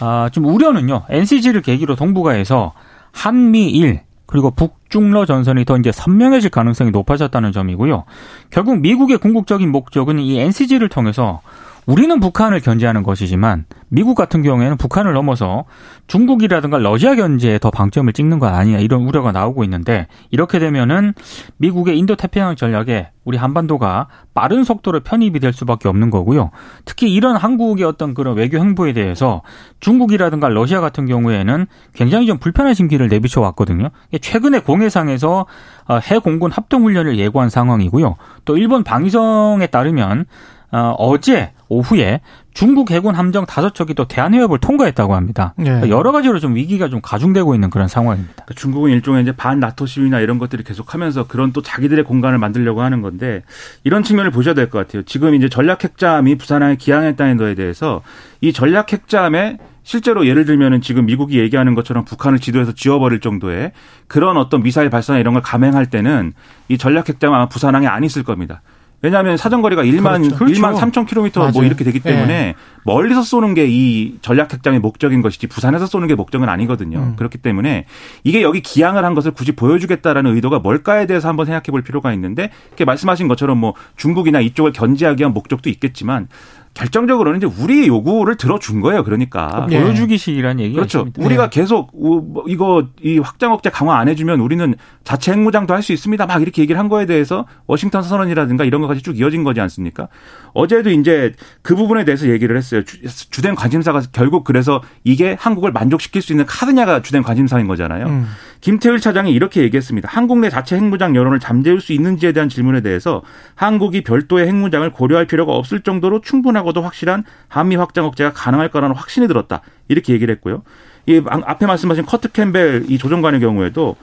아, 좀 우려는요. NCG를 계기로 동북아에서 한미일 그리고 북중러 전선이 더 이제 선명해질 가능성이 높아졌다는 점이고요. 결국 미국의 궁극적인 목적은 이 NCG를 통해서 우리는 북한을 견제하는 것이지만 미국 같은 경우에는 북한을 넘어서 중국이라든가 러시아 견제에 더 방점을 찍는 것 아니냐 이런 우려가 나오고 있는데 이렇게 되면은 미국의 인도 태평양 전략에 우리 한반도가 빠른 속도로 편입이 될 수밖에 없는 거고요. 특히 이런 한국의 어떤 그런 외교 행보에 대해서 중국이라든가 러시아 같은 경우에는 굉장히 좀 불편한 심기를 내비쳐 왔거든요. 최근에 공해상에서 어, 해공군 합동훈련을 예고한 상황이고요. 또 일본 방위성에 따르면 어, 어제 오후에 중국 해군 함정 다섯 척이 또 대한해협을 통과했다고 합니다. 네. 그러니까 여러 가지로 좀 위기가 좀 가중되고 있는 그런 상황입니다. 그러니까 중국은 일종의 이제 반 나토 시위나 이런 것들을 계속하면서 그런 또 자기들의 공간을 만들려고 하는 건데 이런 측면을 보셔야 될 것 같아요. 지금 이제 전략 핵잠이 부산항에 기항했다는 거에 대해서 이 전략 핵잠에 실제로 예를 들면은 지금 미국이 얘기하는 것처럼 북한을 지도에서 지워버릴 정도의 그런 어떤 미사일 발사나 이런 걸 감행할 때는 이 전략 핵잠 아마 부산항에 안 있을 겁니다. 왜냐하면 사정거리가 1만 그렇죠. 1만 그렇죠. 3천 킬로미터 뭐 맞아요. 뭐 이렇게 되기 때문에 네. 멀리서 쏘는 게 이 전략 핵장의 목적인 것이지 부산에서 쏘는 게 목적은 아니거든요. 음. 그렇기 때문에 이게 여기 기양을 한 것을 굳이 보여주겠다라는 의도가 뭘까에 대해서 한번 생각해 볼 필요가 있는데 이렇게 말씀하신 것처럼 뭐 중국이나 이쪽을 견제하기 위한 목적도 있겠지만 결정적으로는 이제 우리의 요구를 들어준 거예요. 그러니까 네. 보여주기식이란 얘기 그렇죠. 네. 우리가 계속 뭐 이거 이 확장 억제 강화 안 해주면 우리는 자체 핵무장도 할 수 있습니다. 막 이렇게 얘기를 한 거에 대해서 워싱턴 선언이라든가 이런 것까지 쭉 이어진 거지 않습니까? 어제도 이제 그 부분에 대해서 얘기를 했어요. 주, 된 관심사가 결국 그래서 이게 한국을 만족시킬 수 있는 카드냐가 주된 관심사인 거잖아요. 음. 김태일 차장이 이렇게 얘기했습니다. 한국 내 자체 핵무장 여론을 잠재울 수 있는지에 대한 질문에 대해서 한국이 별도의 핵무장을 고려할 필요가 없을 정도로 충분 하고도 확실한 한미 확장 억제가 가능할 거라는 확신이 들었다. 이렇게 얘기를 했고요. 이 앞에 말씀하신 커트 캠벨 이 조정관의 경우에도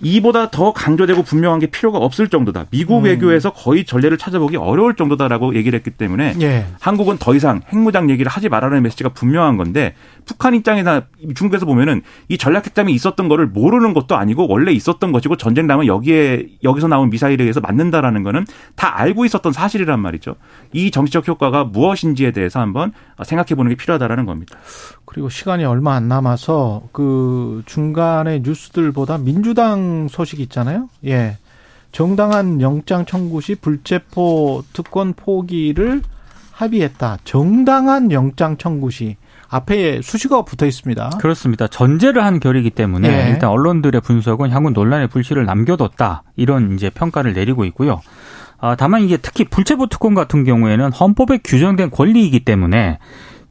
이보다 더 강조되고 분명한 게 필요가 없을 정도다. 미국 음. 외교에서 거의 전례를 찾아보기 어려울 정도다라고 얘기를 했기 때문에 예. 한국은 더 이상 핵무장 얘기를 하지 말라는 메시지가 분명한 건데 북한 입장이나 중국에서 보면은 이 전략 핵잠이 있었던 거를 모르는 것도 아니고 원래 있었던 것이고 전쟁 나면 여기에 여기서 나온 미사일에 의해서 맞는다라는 거는 다 알고 있었던 사실이란 말이죠. 이 정치적 효과가 무엇인지에 대해서 한번 생각해 보는 게 필요하다라는 겁니다. 그리고 시간이 얼마 안 남아서 그 중간에 뉴스들보다 민주당 소식 있잖아요. 예. 정당한 영장 청구 시 불체포 특권 포기를 합의했다. 정당한 영장 청구 시 앞에 수식어가 붙어 있습니다. 그렇습니다. 전제를 한 결이기 때문에 네. 일단 언론들의 분석은 향후 논란의 불씨를 남겨뒀다 이런 이제 평가를 내리고 있고요. 아, 다만 이게 특히 불체포 특권 같은 경우에는 헌법에 규정된 권리이기 때문에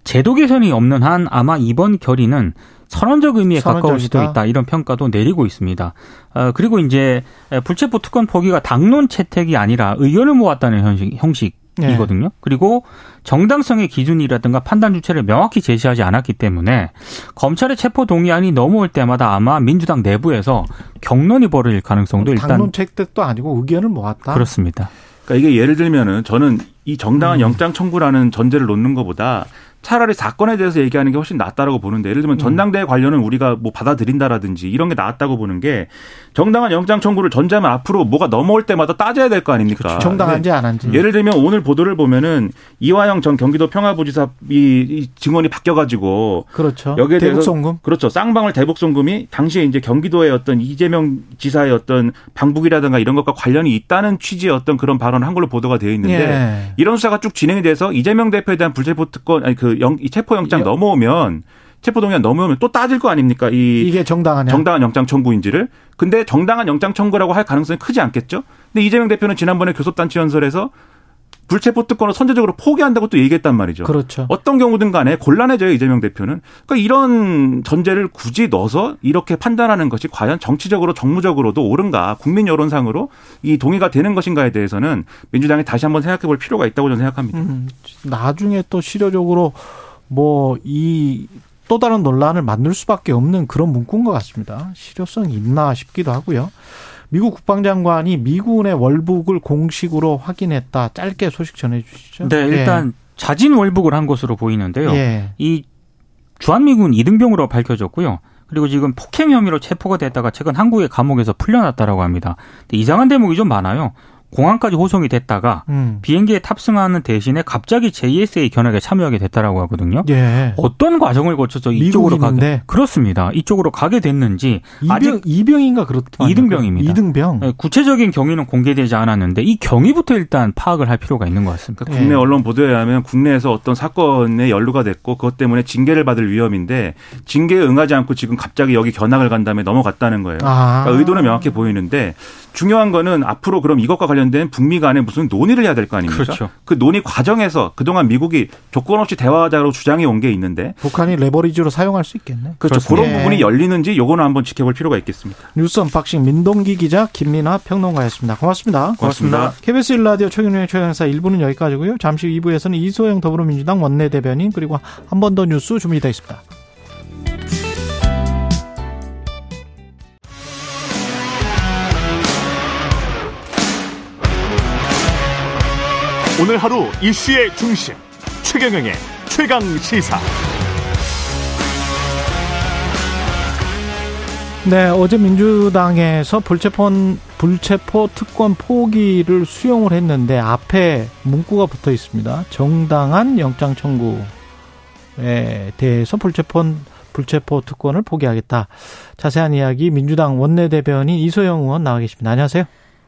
제도 개선이 없는 한 아마 이번 결의는 선언적 의미에 가까울 수도 있다 이런 평가도 내리고 있습니다. 어, 그리고 이제 불체포 특권 포기가 당론 채택이 아니라 의견을 모았다는 형식, 형식 이거든요. 네. 그리고 정당성의 기준이라든가 판단 주체를 명확히 제시하지 않았기 때문에 검찰의 체포 동의안이 넘어올 때마다 아마 민주당 내부에서 경론이 벌어질 가능성도 일단 당론 채택도 아니고 의견을 모았다. 그렇습니다. 그러니까 이게 예를 들면은 저는 이 정당한 음. 영장 청구라는 전제를 놓는 것보다 차라리 사건에 대해서 얘기하는 게 훨씬 낫다라고 보는데 예를 들면 음. 전당대회 관련은 우리가 뭐 받아들인다라든지 이런 게 낫다고 보는 게 정당한 영장 청구를 전제하면 앞으로 뭐가 넘어올 때마다 따져야 될 거 아닙니까? 그렇죠. 정당한지 안 한지. 예를 들면 오늘 보도를 보면은 이화영 전 경기도 평화부지사 이 증언이 바뀌어가지고 그렇죠. 여기에 대해서 대북송금 그렇죠. 쌍방울 대북송금이 당시에 이제 경기도의 어떤 이재명 지사의 어떤 방북이라든가 이런 것과 관련이 있다는 취지의 어떤 그런 발언을 한 걸로 보도가 되어 있는데 예. 이런 수사가 쭉 진행이 돼서 이재명 대표에 대한 불체포 특권 아니 그 영, 이 체포영장 여. 넘어오면 체포동의안 넘어오면 또 따질 거 아닙니까? 이 이게 정당한 정당한 영장 청구인지를. 근데 정당한 영장 청구라고 할 가능성이 크지 않겠죠? 근데 이재명 대표는 지난번에 교섭단체 연설에서 불체포 특권을 선제적으로 포기한다고 또 얘기했단 말이죠. 그렇죠. 어떤 경우든 간에 곤란해져요 이재명 대표는. 그러니까 이런 전제를 굳이 넣어서 이렇게 판단하는 것이 과연 정치적으로 정무적으로도 옳은가 국민 여론상으로 이 동의가 되는 것인가에 대해서는 민주당이 다시 한번 생각해 볼 필요가 있다고 저는 생각합니다. 음, 나중에 또 실효적으로 뭐 이 또 다른 논란을 만들 수밖에 없는 그런 문구인 것 같습니다. 실효성이 있나 싶기도 하고요. 미국 국방장관이 미군의 월북을 공식으로 확인했다. 짧게 소식 전해주시죠. 네, 일단 예. 자진 월북을 한 것으로 보이는데요. 예. 이 주한미군 이등병으로 밝혀졌고요. 그리고 지금 폭행 혐의로 체포가 됐다가 최근 한국의 감옥에서 풀려났다라고 합니다. 이상한 대목이 좀 많아요. 공항까지 호송이 됐다가 음. 비행기에 탑승하는 대신에 갑자기 JSA 견학에 참여하게 됐다라고 하거든요. 예. 어떤 과정을 거쳐서 이쪽으로 가게 그렇습니다. 이쪽으로 가게 됐는지 이병, 아직 이병인가 그렇다. 이등병입니다. 이등병. 네, 구체적인 경위는 공개되지 않았는데 이 경위부터 일단 파악을 할 필요가 있는 것 같습니다. 그러니까 국내 예. 언론 보도에 의하면 국내에서 어떤 사건에 연루가 됐고 그것 때문에 징계를 받을 위험인데 징계에 응하지 않고 지금 갑자기 여기 견학을 간 다음에 넘어갔다는 거예요. 아. 그러니까 의도는 명확해 보이는데 중요한 거는 앞으로 그럼 이것과 관련 된 북미 간에 무슨 논의를 해야 될 거 아닙니까? 그렇죠. 그 논의 과정에서 그동안 미국이 조건 없이 대화하자고 주장해 온 게 있는데 북한이 레버리지로 사용할 수 있겠네. 그렇죠. 그렇습니다. 그런 예. 부분이 열리는지 요거는 한번 지켜볼 필요가 있겠습니다. 뉴스 unboxing 민동기 기자 김민아 평론가였습니다. 고맙습니다. 고맙습니다. 고맙습니다. KBS 1라디오 최경영의 최강시사 1부는 여기까지고요. 잠시 후 2부에서는 이소영 더불어민주당 원내대변인 그리고 한 번 더 뉴스 준비되어 있습니다. 오늘 하루 이슈의 중심 최경영의 최강 시사. 네, 어제 민주당에서 불체포 불체포 특권 포기를 수용을 했는데 앞에 문구가 붙어 있습니다. 정당한 영장 청구에 대해서 불체포 불체포 특권을 포기하겠다. 자세한 이야기 민주당 원내대변인 이소영 의원 나와 계십니다. 안녕하세요.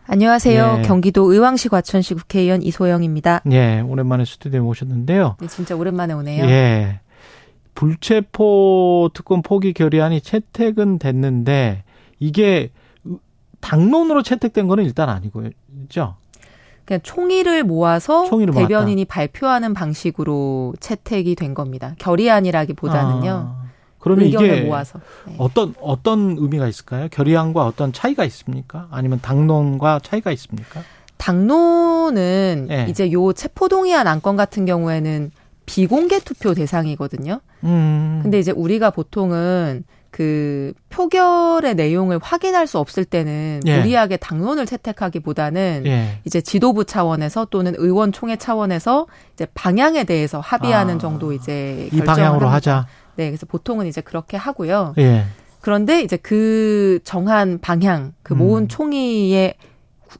안녕하세요. 예. 경기도 의왕시 과천시 국회의원 이소영입니다. 예, 오랜만에 스튜디오에 모셨는데요. 네, 진짜 오랜만에 오네요. 예. 불체포 특권 포기 결의안이 채택은 됐는데 이게 당론으로 채택된 거는 일단 아니고요. 그냥 총의를 모아서 총의를 대변인이. 발표하는 방식으로 채택이 된 겁니다. 결의안이라기보다는요. 아. 그러면 이게 모아서. 네. 어떤 어떤 의미가 있을까요? 결의안과 어떤 차이가 있습니까? 아니면 당론과 차이가 있습니까? 당론은 네. 이제 요 체포동의안 안건 같은 경우에는 비공개 투표 대상이거든요. 음. 근데 이제 우리가 보통은 그 표결의 내용을 확인할 수 없을 때는 예. 무리하게 당론을 채택하기보다는 예. 이제 지도부 차원에서 또는 의원 총회 차원에서 이제 방향에 대해서 합의하는 아, 정도 이제 이 방향으로 합니다. 하자. 네, 그래서 보통은 이제 그렇게 하고요. 예. 그런데 이제 그 정한 방향, 그 모은 음. 총의에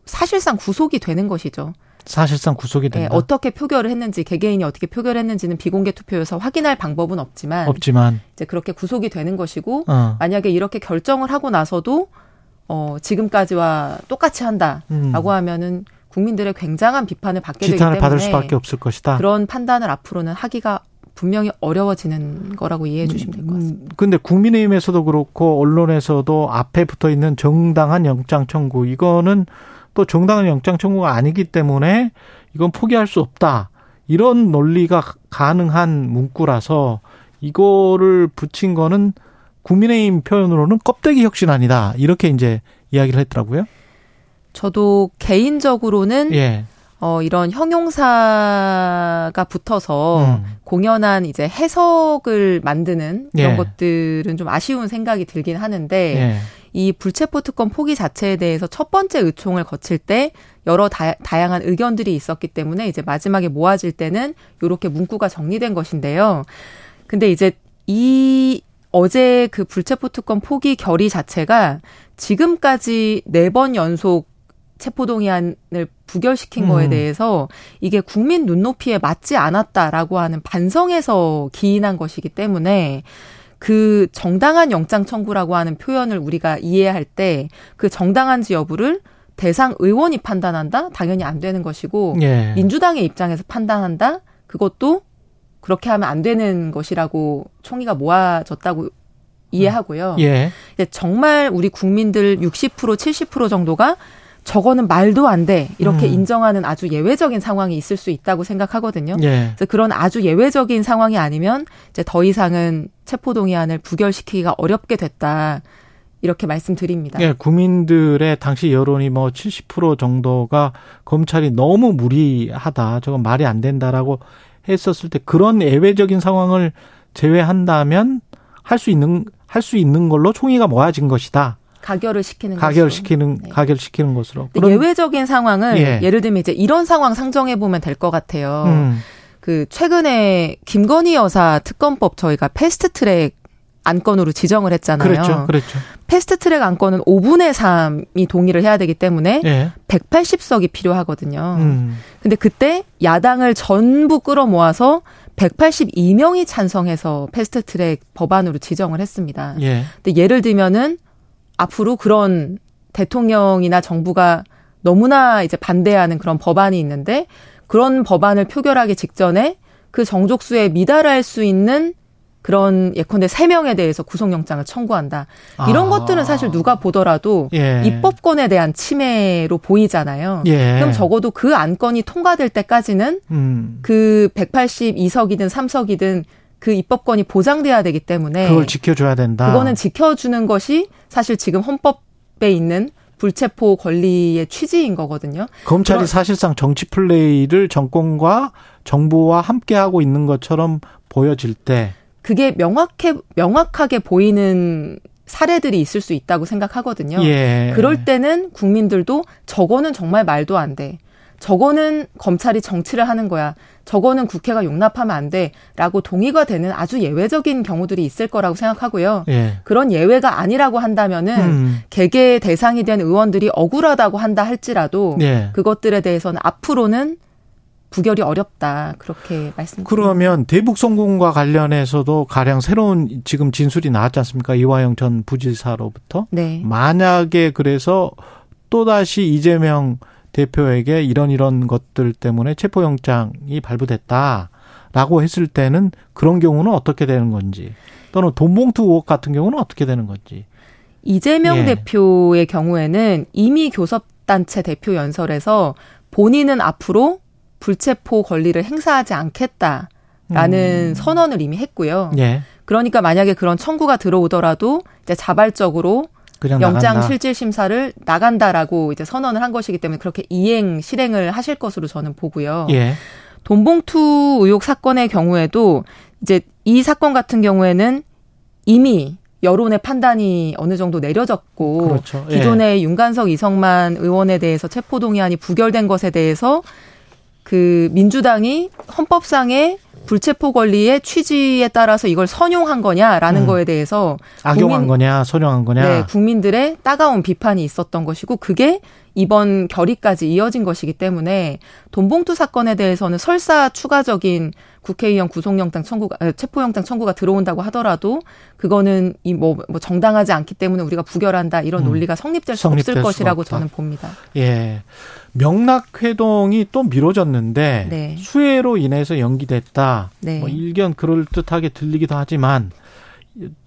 사실상 구속이 되는 것이죠. 사실상 구속이 된다. 네, 어떻게 표결을 했는지 개개인이 어떻게 표결을 했는지는 비공개 투표여서 확인할 방법은 없지만 없지만 이제 그렇게 구속이 되는 것이고 어. 만약에 이렇게 결정을 하고 나서도 어 지금까지와 똑같이 한다라고 음. 하면은 국민들의 굉장한 비판을 받게 되기 때문에 받을 수밖에 없을 것이다. 그런 판단을 앞으로는 하기가 분명히 어려워지는 거라고 이해해 주시면 될 것 같습니다. 음, 근데 국민의힘에서도 그렇고 언론에서도 앞에 붙어 있는 정당한 영장 청구 이거는 또 정당한 영장 청구가 아니기 때문에 이건 포기할 수 없다. 이런 논리가 가능한 문구라서 이거를 붙인 거는 국민의힘 표현으로는 껍데기 혁신안이다. 이렇게 이제 이야기를 했더라고요. 저도 개인적으로는 예. 어, 이런 형용사가 붙어서 음. 공연한 이제 해석을 만드는 이런 예. 것들은 좀 아쉬운 생각이 들긴 하는데 예. 이 불체포 특권 포기 자체에 대해서 첫 번째 의총을 거칠 때 여러 다, 다양한 의견들이 있었기 때문에 이제 마지막에 모아질 때는 요렇게 문구가 정리된 것인데요. 근데 이제 이 어제 그 불체포 특권 포기 결의 자체가 지금까지 네 번 연속 체포동의안을 부결시킨 음. 거에 대해서 이게 국민 눈높이에 맞지 않았다라고 하는 반성에서 기인한 것이기 때문에 그 정당한 영장 청구라고 하는 표현을 우리가 이해할 때 그 정당한지 여부를 대상 의원이 판단한다? 당연히 안 되는 것이고 예. 민주당의 입장에서 판단한다? 그것도 그렇게 하면 안 되는 것이라고 총리가 모아졌다고 이해하고요. 예. 정말 우리 국민들 60% 70% 정도가 저거는 말도 안 돼. 이렇게 음. 인정하는 아주 예외적인 상황이 있을 수 있다고 생각하거든요. 예. 그래서 그런 아주 예외적인 상황이 아니면 이제 더 이상은 체포동의안을 부결시키기가 어렵게 됐다. 이렇게 말씀드립니다. 예, 국민들의 당시 여론이 뭐 70% 정도가 검찰이 너무 무리하다. 저건 말이 안 된다라고 했었을 때 그런 예외적인 상황을 제외한다면 할 수 있는 할 수 있는 걸로 총의가 모아진 것이다. 가결을 시키는 가결시키는 네. 가결시키는 것으로. 예외적인 상황을 예. 를 들면 이제 이런 상황 상정해 보면 될 것 같아요. 음. 그 최근에 김건희 여사 특검법 저희가 패스트 트랙 안건으로 지정을 했잖아요. 그렇죠. 그렇죠. 패스트 트랙 안건은 5분의 3이 동의를 해야 되기 때문에 예. 180석이 필요하거든요. 음. 근데 그때 야당을 전부 끌어모아서 182명이 찬성해서 패스트 트랙 법안으로 지정을 했습니다. 예. 근데 예를 들면은 앞으로 그런 대통령이나 정부가 너무나 이제 반대하는 그런 법안이 있는데 그런 법안을 표결하기 직전에 그 정족수에 미달할 수 있는 그런 예컨대 세명에 대해서 구속영장을 청구한다. 이런 아. 것들은 사실 누가 보더라도 예. 입법권에 대한 침해로 보이잖아요. 예. 그럼 적어도 그 안건이 통과될 때까지는 음. 그 182석이든 3석이든 그 입법권이 보장돼야 되기 때문에 그걸 지켜줘야 된다. 그거는 지켜주는 것이 사실 지금 헌법에 있는 불체포 권리의 취지인 거거든요. 검찰이 그런, 사실상 정치 플레이를 정권과 정부와 함께 하고 있는 것처럼 보여질 때 그게 명확해 명확하게 보이는 사례들이 있을 수 있다고 생각하거든요. 예. 그럴 때는 국민들도 저거는 정말 말도 안 돼. 저거는 검찰이 정치를 하는 거야. 저거는 국회가 용납하면 안 돼. 라고 동의가 되는 아주 예외적인 경우들이 있을 거라고 생각하고요. 예. 그런 예외가 아니라고 한다면은 음. 개개 대상이 된 의원들이 억울하다고 한다 할지라도 예. 그것들에 대해서는 앞으로는 부결이 어렵다 그렇게 말씀드립니다. 그러면 대북 성공과 관련해서도 가령 새로운 지금 진술이 나왔지 않습니까? 이화영 전 부지사로부터. 네. 만약에 그래서 또 다시 이재명 대표에게 이런 이런 것들 때문에 체포영장이 발부됐다라고 했을 때는 그런 경우는 어떻게 되는 건지 또는 돈봉투 의혹 같은 경우는 어떻게 되는 건지. 이재명 예. 대표의 경우에는 이미 교섭단체 대표 연설에서 본인은 앞으로 불체포 권리를 행사하지 않겠다라는 음. 선언을 이미 했고요. 예. 그러니까 만약에 그런 청구가 들어오더라도 이제 자발적으로 영장. 실질 심사를 나간다라고 이제 선언을 한 것이기 때문에 그렇게 이행 실행을 하실 것으로 저는 보고요. 예. 돈봉투 의혹 사건의 경우에도 이제 이 사건 같은 경우에는 이미 여론의 판단이 어느 정도 내려졌고 그렇죠. 예. 기존의 윤관석 이성만 의원에 대해서 체포 동의안이 부결된 것에 대해서 그 민주당이 헌법상의 불체포 권리의 취지에 따라서 이걸 선용한 거냐라는 음. 거에 대해서 악용한 국민, 거냐 선용한 거냐 네, 국민들의 따가운 비판이 있었던 것이고 그게 이번 결의까지 이어진 것이기 때문에 돈봉투 사건에 대해서는 설사 추가적인 국회의원 구속영장 청구가 체포영장 청구가 들어온다고 하더라도 그거는 이뭐 뭐 정당하지 않기 때문에 우리가 부결한다 이런 음. 논리가 성립될 수 성립될 없을 것이라고 저는 봅니다. 예. 명락 회동이 또 미뤄졌는데 네. 수해로 인해서 연기됐다. 네. 뭐 일견 그럴 듯하게 들리기도 하지만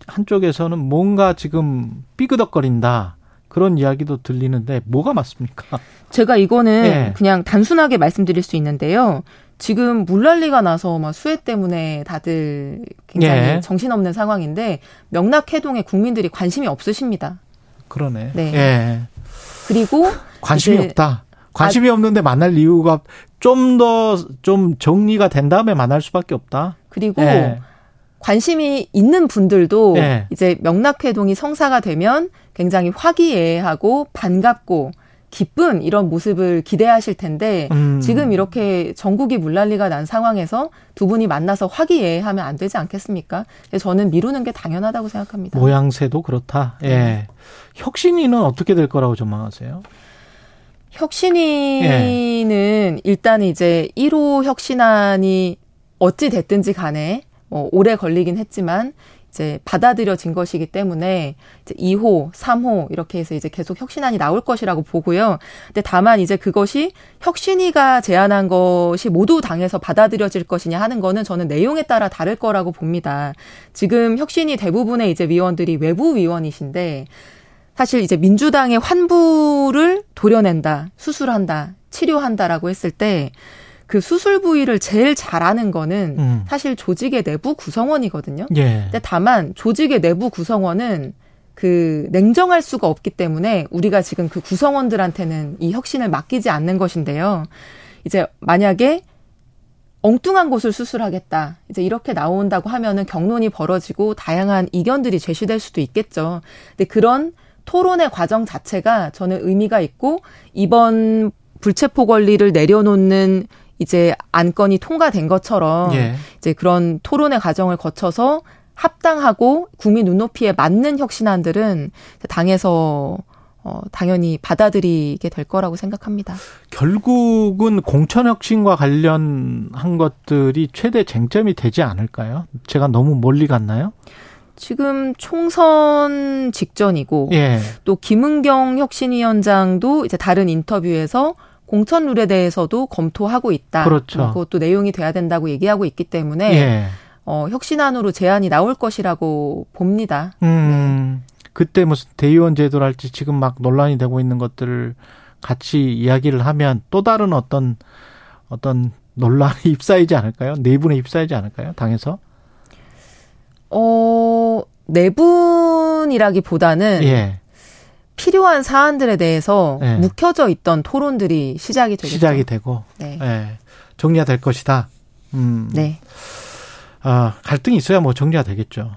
한쪽에서는 뭔가 지금 삐그덕거린다. 그런 이야기도 들리는데 뭐가 맞습니까? 제가 이거는 네. 그냥 단순하게 말씀드릴 수 있는데요. 지금 물난리가 나서 막 수해 때문에 다들 굉장히 예. 정신없는 상황인데 명락해동에 국민들이 관심이 없으십니다. 그러네. 네. 예. 그리고 관심이 없다. 관심이 아, 없는데 만날 이유가 좀 더좀 좀 정리가 된 다음에 만날 수밖에 없다. 그리고 예. 관심이 있는 분들도 예. 이제 명락회동이 성사가 되면 굉장히 화기애애하고 반갑고 기쁜 이런 모습을 기대하실 텐데 음. 지금 이렇게 전국이 물난리가 난 상황에서 두 분이 만나서 화기애애하면 안 되지 않겠습니까? 저는 미루는 게 당연하다고 생각합니다. 모양새도 그렇다. 예. 네. 혁신위는 어떻게 될 거라고 전망하세요? 혁신위는 예. 일단 이제 1호 혁신안이 어찌 됐든지 간에 뭐 오래 걸리긴 했지만 이제 받아들여진 것이기 때문에 이제 2호, 3호 이렇게 해서 이제 계속 혁신안이 나올 것이라고 보고요. 근데 다만 이제 그것이 혁신위가 제안한 것이 모두 당에서 받아들여질 것이냐 하는 거는 저는 내용에 따라 다를 거라고 봅니다. 지금 혁신위 대부분의 이제 위원들이 외부 위원이신데 사실 이제 민주당의 환부를 도려낸다, 수술한다, 치료한다라고 했을 때 그 수술 부위를 제일 잘 아는 거는 음. 사실 조직의 내부 구성원이거든요. 예. 근데 다만 조직의 내부 구성원은 그 냉정할 수가 없기 때문에 우리가 지금 그 구성원들한테는 이 혁신을 맡기지 않는 것인데요. 이제 만약에 엉뚱한 곳을 수술하겠다. 이제 이렇게 나온다고 하면은 경론이 벌어지고 다양한 이견들이 제시될 수도 있겠죠. 근데 그런 토론의 과정 자체가 저는 의미가 있고 이번 불체포 권리를 내려놓는 이제 안건이 통과된 것처럼 예. 이제 그런 토론의 과정을 거쳐서 합당하고 국민 눈높이에 맞는 혁신안들은 당에서 어, 당연히 받아들이게 될 거라고 생각합니다. 결국은 공천혁신과 관련한 것들이 최대 쟁점이 되지 않을까요? 제가 너무 멀리 갔나요? 지금 총선 직전이고 예. 또 김은경 혁신위원장도 이제 다른 인터뷰에서 공천 룰에 대해서도 검토하고 있다. 그렇죠. 그것도 내용이 돼야 된다고 얘기하고 있기 때문에 예. 어, 혁신안으로 제안이 나올 것이라고 봅니다. 음, 네. 그때 무슨 대의원 제도랄지 지금 막 논란이 되고 있는 것들을 같이 이야기를 하면 또 다른 어떤 어떤 논란이 입사이지 않을까요? 내분에 입사이지 않을까요? 당에서? 어, 내분이라기보다는 예. 필요한 사안들에 대해서 네. 묵혀져 있던 토론들이 시작이 되겠죠. 시작이 되고 네. 네. 정리가 될 것이다. 음. 네. 아, 갈등이 있어야 뭐 정리가 되겠죠.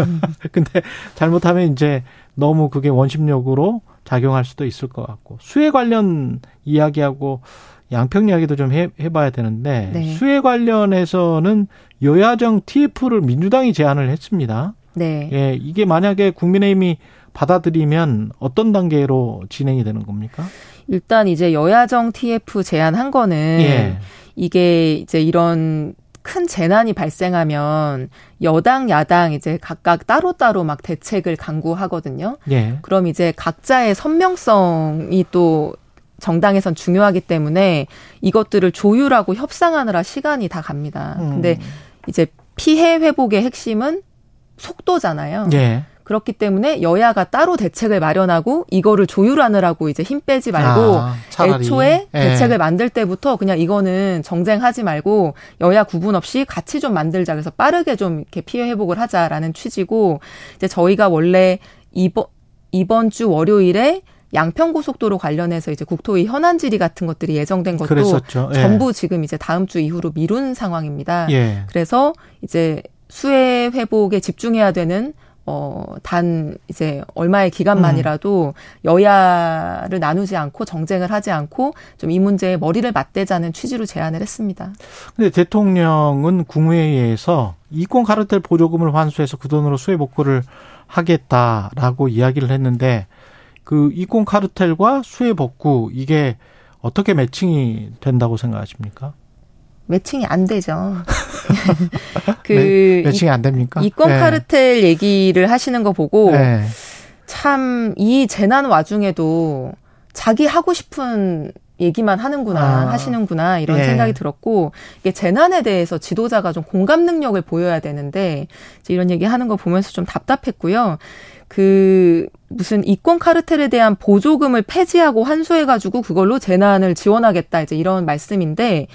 음. 근데 잘못하면 이제 너무 그게 원심력으로 작용할 수도 있을 것 같고 수해 관련 이야기하고 양평 이야기도 좀 해, 해봐야 되는데 네. 수해 관련해서는 여야정 TF를 민주당이 제안을 했습니다. 네. 예, 이게 만약에 국민의힘이 받아들이면 어떤 단계로 진행이 되는 겁니까? 일단 이제 여야정 TF 제안한 거는 예. 이게 이제 이런 큰 재난이 발생하면 여당 야당 이제 각각 따로따로 막 대책을 강구하거든요. 예. 그럼 이제 각자의 선명성이 또 정당에선 중요하기 때문에 이것들을 조율하고 협상하느라 시간이 다 갑니다. 음. 근데 이제 피해 회복의 핵심은 속도잖아요. 예. 그렇기 때문에 여야가 따로 대책을 마련하고 이거를 조율하느라고 이제 힘 빼지 말고 아, 애초에 예. 대책을 만들 때부터 그냥 이거는 정쟁하지 말고 여야 구분 없이 같이 좀 만들자 그래서 빠르게 좀 이렇게 피해 회복을 하자라는 취지고 이제 저희가 원래 이번 이번 주 월요일에 양평고속도로 관련해서 이제 국토위 현안 질의 같은 것들이 예정된 것도 그랬었죠. 예. 전부 지금 이제 다음 주 이후로 미룬 상황입니다. 예. 그래서 이제 수해 회복에 집중해야 되는 어, 단 이제 얼마의 기간만이라도 음. 여야를 나누지 않고 정쟁을 하지 않고 좀 이 문제에 머리를 맞대자는 취지로 제안을 했습니다. 근데 대통령은 국무회의에서 이권 카르텔 보조금을 환수해서 그 돈으로 수해 복구를 하겠다라고 이야기를 했는데 그 이권 카르텔과 수해 복구 이게 어떻게 매칭이 된다고 생각하십니까? 매칭이 안 되죠. 그 매, 매칭이 안 됩니까? 이권 네. 카르텔 얘기를 하시는 거 보고 네. 참이 재난 와중에도 자기 하고 싶은 얘기만 하는구나 아. 하시는구나 이런 예. 생각이 들었고 이게 재난에 대해서 지도자가 좀 공감 능력을 보여야 되는데 이런 얘기 하는 거 보면서 좀 답답했고요. 그 무슨 이권 카르텔에 대한 보조금을 폐지하고 환수해가지고 그걸로 재난을 지원하겠다 이제 이런 말씀인데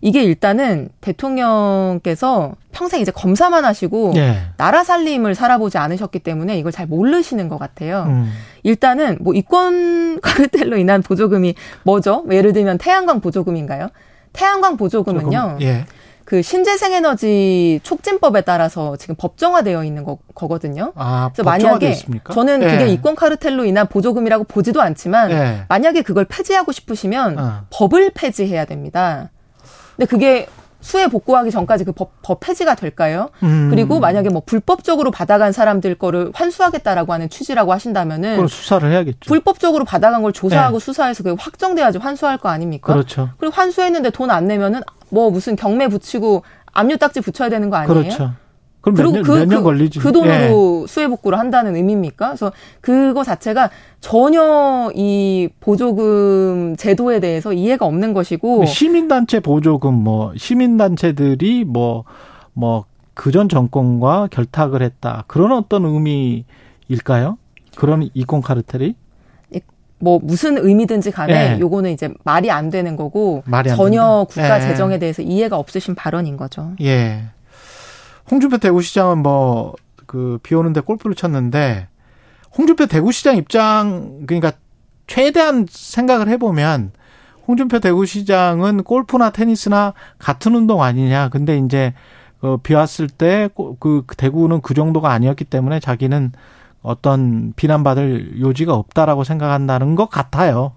이게 일단은 대통령께서 평생 이제 검사만 하시고 네. 나라 살림을 살아보지 않으셨기 때문에 이걸 잘 모르시는 것 같아요. 음. 일단은 뭐 이권 카르텔로 인한 보조금이 뭐죠? 예를 들면 태양광 보조금인가요? 태양광 보조금은요. 조금, 예. 그 신재생 에너지 촉진법에 따라서 지금 법정화되어 있는 거, 거거든요. 아, 그래서 만약에 있습니까? 저는 그게 예. 이권 카르텔로 인한 보조금이라고 보지도 않지만 예. 만약에 그걸 폐지하고 싶으시면 어. 법을 폐지해야 됩니다. 근데 그게 수해 복구하기 전까지 그 법, 법 폐지가 될까요? 음. 그리고 만약에 뭐 불법적으로 받아간 사람들 거를 환수하겠다라고 하는 취지라고 하신다면은 그걸 수사를 해야겠죠. 불법적으로 받아간 걸 조사하고 네. 수사해서 그게 확정돼야지 환수할 거 아닙니까? 그렇죠. 그리고 환수했는데 돈 안 내면은 뭐 무슨 경매 붙이고 압류 딱지 붙여야 되는 거 아니에요? 그렇죠. 그럼 그리고 몇 년, 그, 몇년 그, 걸리지. 그 돈으로 예. 수해 복구를 한다는 의미입니까? 그래서 그거 자체가 전혀 이 보조금 제도에 대해서 이해가 없는 것이고 시민단체 보조금 뭐 시민단체들이 뭐 뭐 그전 정권과 결탁을 했다 그런 어떤 의미일까요? 그런 이권 카르텔이? 뭐 무슨 의미든지 간에 예. 요거는 이제 말이 안 되는 거고 전혀 된다. 국가 예. 재정에 대해서 이해가 없으신 발언인 거죠. 예. 홍준표 대구시장은 뭐 그 비 오는데 골프를 쳤는데 홍준표 대구시장 입장 그러니까 최대한 생각을 해보면 홍준표 대구시장은 골프나 테니스나 같은 운동 아니냐. 근데 이제 그비 왔을 때 그 대구는 그 정도가 아니었기 때문에 자기는 어떤 비난받을 요지가 없다라고 생각한다는 것 같아요.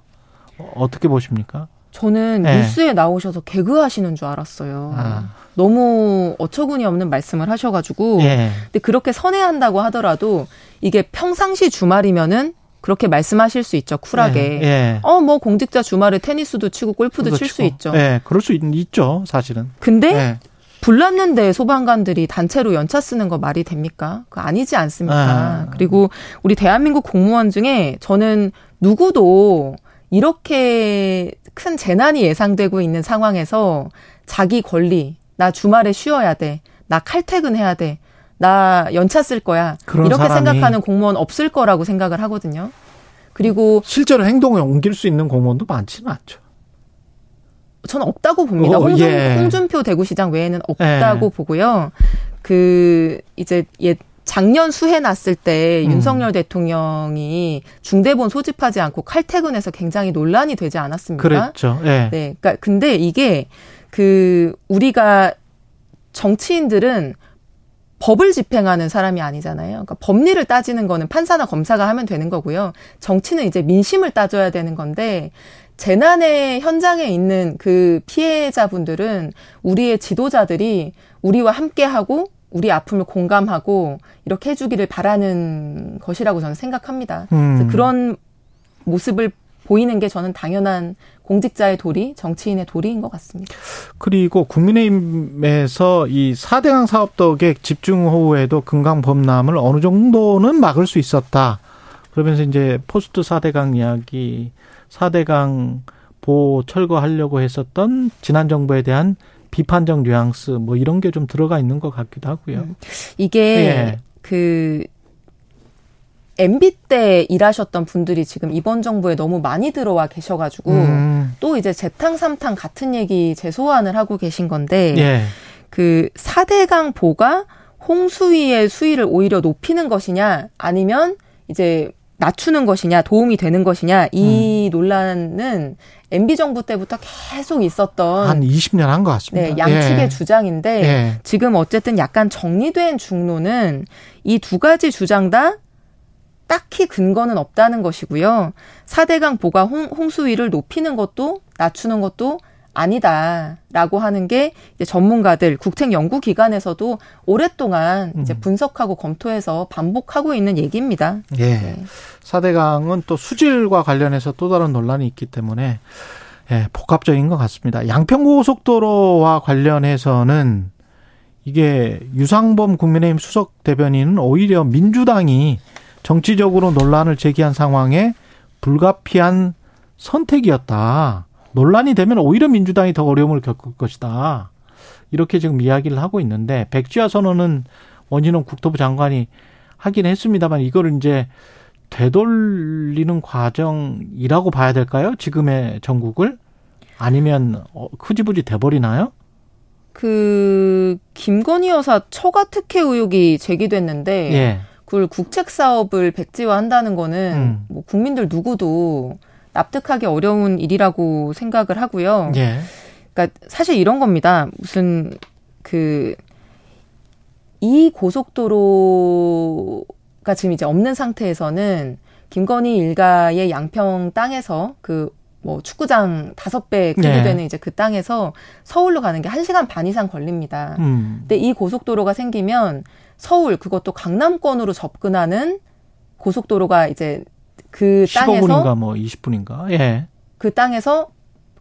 어떻게 보십니까? 저는 네. 뉴스에 나오셔서 개그하시는 줄 알았어요. 아. 너무 어처구니 없는 말씀을 하셔가지고. 예. 근데 그렇게 선회한다고 하더라도 이게 평상시 주말이면은 그렇게 말씀하실 수 있죠 쿨하게. 예. 예. 어뭐 공직자 주말에 테니스도 치고 골프도 칠 수 있죠. 예, 그럴 수 있, 죠 사실은. 근데 예. 불났는데 소방관들이 단체로 연차 쓰는 거 말이 됩니까? 그 아니지 않습니까? 아. 그리고 우리 대한민국 공무원 중에 저는 누구도 이렇게 큰 재난이 예상되고 있는 상황에서 자기 권리, 나 주말에 쉬어야 돼. 나 칼퇴근해야 돼. 나 연차 쓸 거야. 이렇게 생각하는 공무원 없을 거라고 생각을 하거든요. 그리고 실제로 행동에 옮길 수 있는 공무원도 많지는 않죠. 저는 없다고 봅니다. 어, 홍준, 예. 홍준표 대구시장 외에는 없다고 예. 보고요. 그 이제 옛 작년 수해 났을 때 음. 윤석열 대통령이 중대본 소집하지 않고 칼퇴근해서 굉장히 논란이 되지 않았습니까? 그렇죠. 예. 네. 그러니까 근데 이게 그 우리가 정치인들은 법을 집행하는 사람이 아니잖아요. 그러니까 법리를 따지는 거는 판사나 검사가 하면 되는 거고요. 정치는 이제 민심을 따져야 되는 건데 재난의 현장에 있는 그 피해자분들은 우리의 지도자들이 우리와 함께하고 우리 아픔을 공감하고 이렇게 해주기를 바라는 것이라고 저는 생각합니다. 음. 그런 모습을 보이는 게 저는 당연한 공직자의 도리, 정치인의 도리인 것 같습니다. 그리고 국민의힘에서 이 4대강 사업덕의 집중 호우에도 금강 범람을 어느 정도는 막을 수 있었다. 그러면서 이제 포스트 4대강 이야기, 4대강 보호 철거하려고 했었던 지난 정부에 대한 비판적 뉘앙스 뭐 이런 게 좀 들어가 있는 것 같기도 하고요. 음. 이게 예. 그 MB 때 일하셨던 분들이 지금 이번 정부에 너무 많이 들어와 계셔가지고 음. 또 이제 재탕 삼탕 같은 얘기 재소환을 하고 계신 건데 예. 그 4대강 보가 홍수위의 수위를 오히려 높이는 것이냐 아니면 이제 낮추는 것이냐 도움이 되는 것이냐 이 음. 논란은 MB 정부 때부터 계속 있었던 한 20년 한 것 같습니다. 네, 양측의 예. 주장인데 예. 지금 어쨌든 약간 정리된 중로는 이두 가지 주장 다 딱히 근거는 없다는 것이고요. 4대강 보가 홍, 수위를 높이는 것도 낮추는 것도 아니다라고 하는 게 전문가들 국책 연구 기관에서도 오랫동안 음. 이제 분석하고 검토해서 반복하고 있는 얘기입니다. 예. 네. 4대강은 또 수질과 관련해서 또 다른 논란이 있기 때문에 예, 복합적인 것 같습니다. 양평고속도로와 관련해서는 이게 유상범 국민의힘 수석 대변인은 오히려 민주당이 정치적으로 논란을 제기한 상황에 불가피한 선택이었다. 논란이 되면 오히려 민주당이 더 어려움을 겪을 것이다. 이렇게 지금 이야기를 하고 있는데 백지화 선언은 원진홍 국토부 장관이 하긴 했습니다만 이거를 이제 되돌리는 과정이라고 봐야 될까요? 지금의 전국을 아니면 어, 흐지부지 돼버리나요? 그 김건희 여사 처가 특혜 의혹이 제기됐는데 예. 그걸 국책 사업을 백지화한다는 거는 음. 뭐 국민들 누구도 납득하기 어려운 일이라고 생각을 하고요. 예. 그러니까 사실 이런 겁니다. 무슨 그 이 고속도로가 지금 이제 없는 상태에서는 김건희 일가의 양평 땅에서 그 뭐 축구장 다섯 배 크기 네. 되는 이제 그 땅에서 서울로 가는 게한 시간 반 이상 걸립니다. 음. 근데 이 고속도로가 생기면 서울 그것도 강남권으로 접근하는 고속도로가 이제 그 땅에서 15분인가 뭐 20분인가. 예. 그 땅에서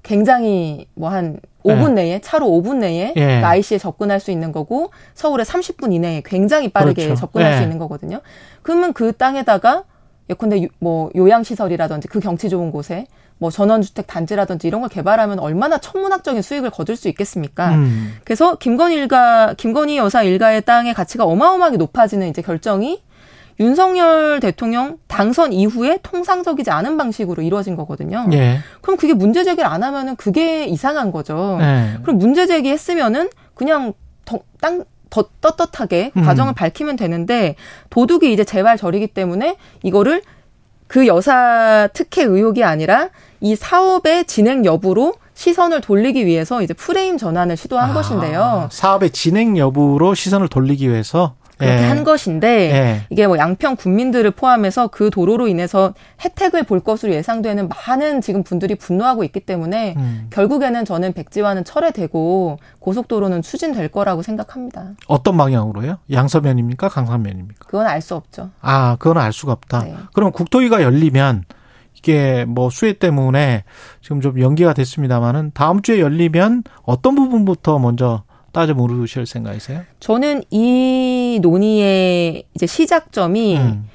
굉장히 뭐 한 5분 예. 내에 차로 5분 내에 예. 그 IC에 접근할 수 있는 거고 서울에 30분 이내에 굉장히 빠르게 그렇죠. 접근할 예. 수 있는 거거든요. 그러면 그 땅에다가 예컨대 뭐 요양 시설이라든지 그 경치 좋은 곳에 뭐 전원주택 단지라든지 이런 걸 개발하면 얼마나 천문학적인 수익을 거둘 수 있겠습니까? 음. 그래서 김건희 일가 김건희 여사 일가의 땅의 가치가 어마어마하게 높아지는 이제 결정이 윤석열 대통령 당선 이후에 통상적이지 않은 방식으로 이루어진 거거든요. 예. 그럼 그게 문제 제기를 안 하면은 그게 이상한 거죠. 예. 그럼 문제 제기했으면은 그냥 더, 땅, 더 떳떳하게 음. 과정을 밝히면 되는데 도둑이 이제 재발 저리기 때문에 이거를 그 여사 특혜 의혹이 아니라 이 사업의 진행 여부로 시선을 돌리기 위해서 이제 프레임 전환을 시도한 아, 것인데요. 사업의 진행 여부로 시선을 돌리기 위해서 그렇게 예. 한 것인데 예. 이게 뭐 양평 국민들을 포함해서 그 도로로 인해서 혜택을 볼 것으로 예상되는 많은 지금 분들이 분노하고 있기 때문에 음. 결국에는 저는 백지화는 철회되고 고속도로는 추진될 거라고 생각합니다. 어떤 방향으로요? 양서면입니까? 강서면입니까? 그건 알 수 없죠. 아, 그건 알 수가 없다. 네. 그럼 국토위가 열리면 이게 뭐 수해 때문에 지금 좀 연기가 됐습니다만은 다음 주에 열리면 어떤 부분부터 먼저 따져 물으실 생각이세요? 저는 이 논의의 이제 시작점이 음.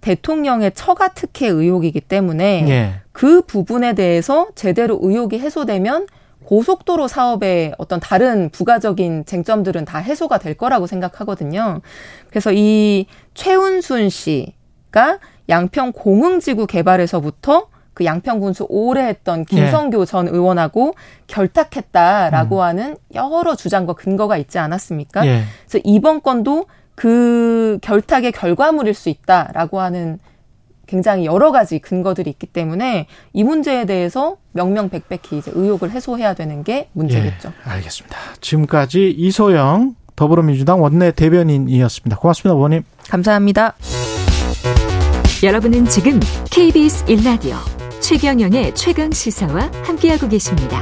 대통령의 처가 특혜 의혹이기 때문에 예. 그 부분에 대해서 제대로 의혹이 해소되면 고속도로 사업의 어떤 다른 부가적인 쟁점들은 다 해소가 될 거라고 생각하거든요. 그래서 이 최운순 씨가 양평 공흥지구 개발에서부터 그 양평군수 오래 했던 김성교 네. 전 의원하고 결탁했다라고 음. 하는 여러 주장과 근거가 있지 않았습니까? 네. 그래서 이번 건도 그 결탁의 결과물일 수 있다라고 하는 굉장히 여러 가지 근거들이 있기 때문에 이 문제에 대해서 명명백백히 이제 의혹을 해소해야 되는 게 문제겠죠. 예, 알겠습니다. 지금까지 이소영 더불어민주당 원내 대변인이었습니다. 고맙습니다, 의원님. 감사합니다. 여러분은 지금 KBS 1라디오 최경영의 최강 시사와 함께하고 계십니다.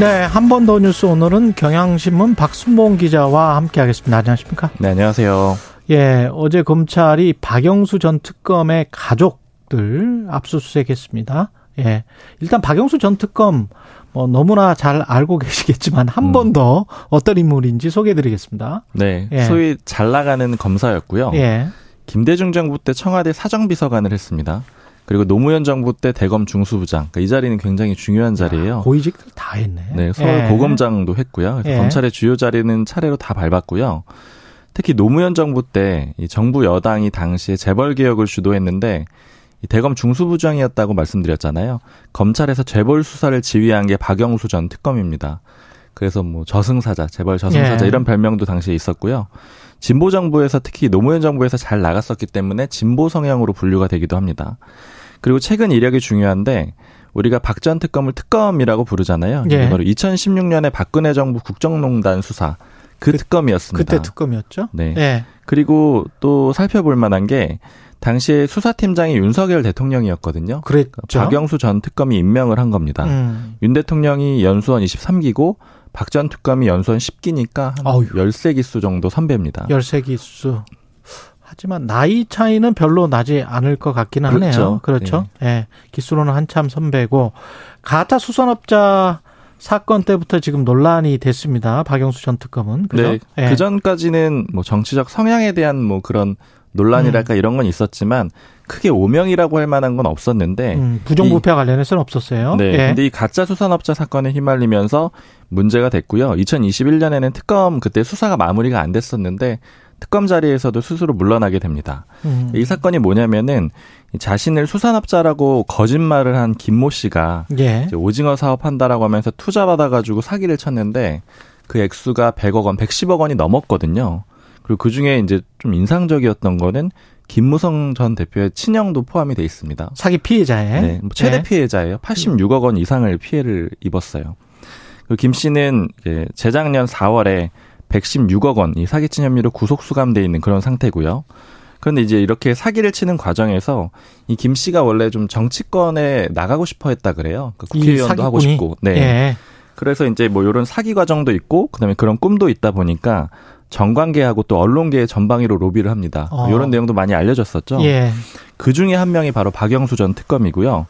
네, 한 번 더 뉴스 오늘은 경향신문 박순봉 기자와 함께하겠습니다. 안녕하십니까? 네, 안녕하세요. 예, 어제 검찰이 박영수 전 특검의 가족들 압수수색했습니다. 예, 일단 박영수 전 특검 뭐 너무나 잘 알고 계시겠지만 한 번더 음. 어떤 인물인지 소개해드리겠습니다. 네, 예. 소위 잘 나가는 검사였고요. 예. 김대중 정부 때 청와대 사정비서관을 했습니다. 그리고 노무현 정부 때 대검 중수부장. 그러니까 이 자리는 굉장히 중요한 자리예요. 고위직들 다 했네. 네, 서울 예. 고검장도 했고요. 예. 검찰의 주요 자리는 차례로 다 밟았고요. 특히 노무현 정부 때이 정부 여당이 당시에 재벌 개혁을 주도했는데 이 대검 중수부장이었다고 말씀드렸잖아요. 검찰에서 재벌 수사를 지휘한 게 박영수 전 특검입니다. 그래서 뭐 저승사자, 재벌 저승사자 예. 이런 별명도 당시에 있었고요. 진보 정부에서 특히 노무현 정부에서 잘 나갔었기 때문에 진보 성향으로 분류가 되기도 합니다. 그리고 최근 이력이 중요한데 우리가 박 전 특검을 특검이라고 부르잖아요. 예. 바로 2016년에 박근혜 정부 국정농단 수사 그, 그 특검이었습니다. 그때 특검이었죠? 네. 예. 그리고 또 살펴볼 만한 게 당시에 수사팀장이 윤석열 대통령이었거든요. 그랬죠. 박영수 전 특검이 임명을 한 겁니다. 음. 윤 대통령이 연수원 23기고 박 전 특검이 연수원 10기니까 한 어휴. 13기수 정도 선배입니다. 13기수. 하지만 나이 차이는 별로 나지 않을 것 같기는 그렇죠. 하네요. 그렇죠. 예. 네. 네. 기수로는 한참 선배고 가짜 수산업자 사건 때부터 지금 논란이 됐습니다. 박영수 전 특검은. 그죠? 네. 네. 그 전까지는 뭐 정치적 성향에 대한 뭐 그런 논란이랄까 음. 이런 건 있었지만 크게 오명이라고 할 만한 건 없었는데 음, 부정부패 관련해서는 없었어요. 네. 예. 근데 이 가짜 수산업자 사건에 휘말리면서 문제가 됐고요. 2021년에는 특검 그때 수사가 마무리가 안 됐었는데 특검 자리에서도 스스로 물러나게 됩니다. 음. 이 사건이 뭐냐면은 자신을 수산업자라고 거짓말을 한 김모 씨가 예. 오징어 사업한다라고 하면서 투자 받아가지고 사기를 쳤는데 그 액수가 100억 원, 110억 원이 넘었거든요. 그리고 그 중에 이제 좀 인상적이었던 거는 김무성 전 대표의 친형도 포함이 돼 있습니다. 사기 피해자에 네, 뭐 최대 네. 피해자예요. 86억 원 이상을 피해를 입었어요. 그리고 김 씨는 이제 재작년 4월에 116억 원 이 사기친 혐의로 구속 수감돼 있는 그런 상태고요. 그런데 이제 이렇게 사기를 치는 과정에서 이 김 씨가 원래 좀 정치권에 나가고 싶어 했다 그래요. 그 국회의원도 하고 싶고. 네. 예. 그래서 이제 뭐 이런 사기 과정도 있고 그다음에 그런 꿈도 있다 보니까 정관계하고 또 언론계의 전방위로 로비를 합니다. 어. 이런 내용도 많이 알려졌었죠. 예. 그 중에 한 명이 바로 박영수 전 특검이고요.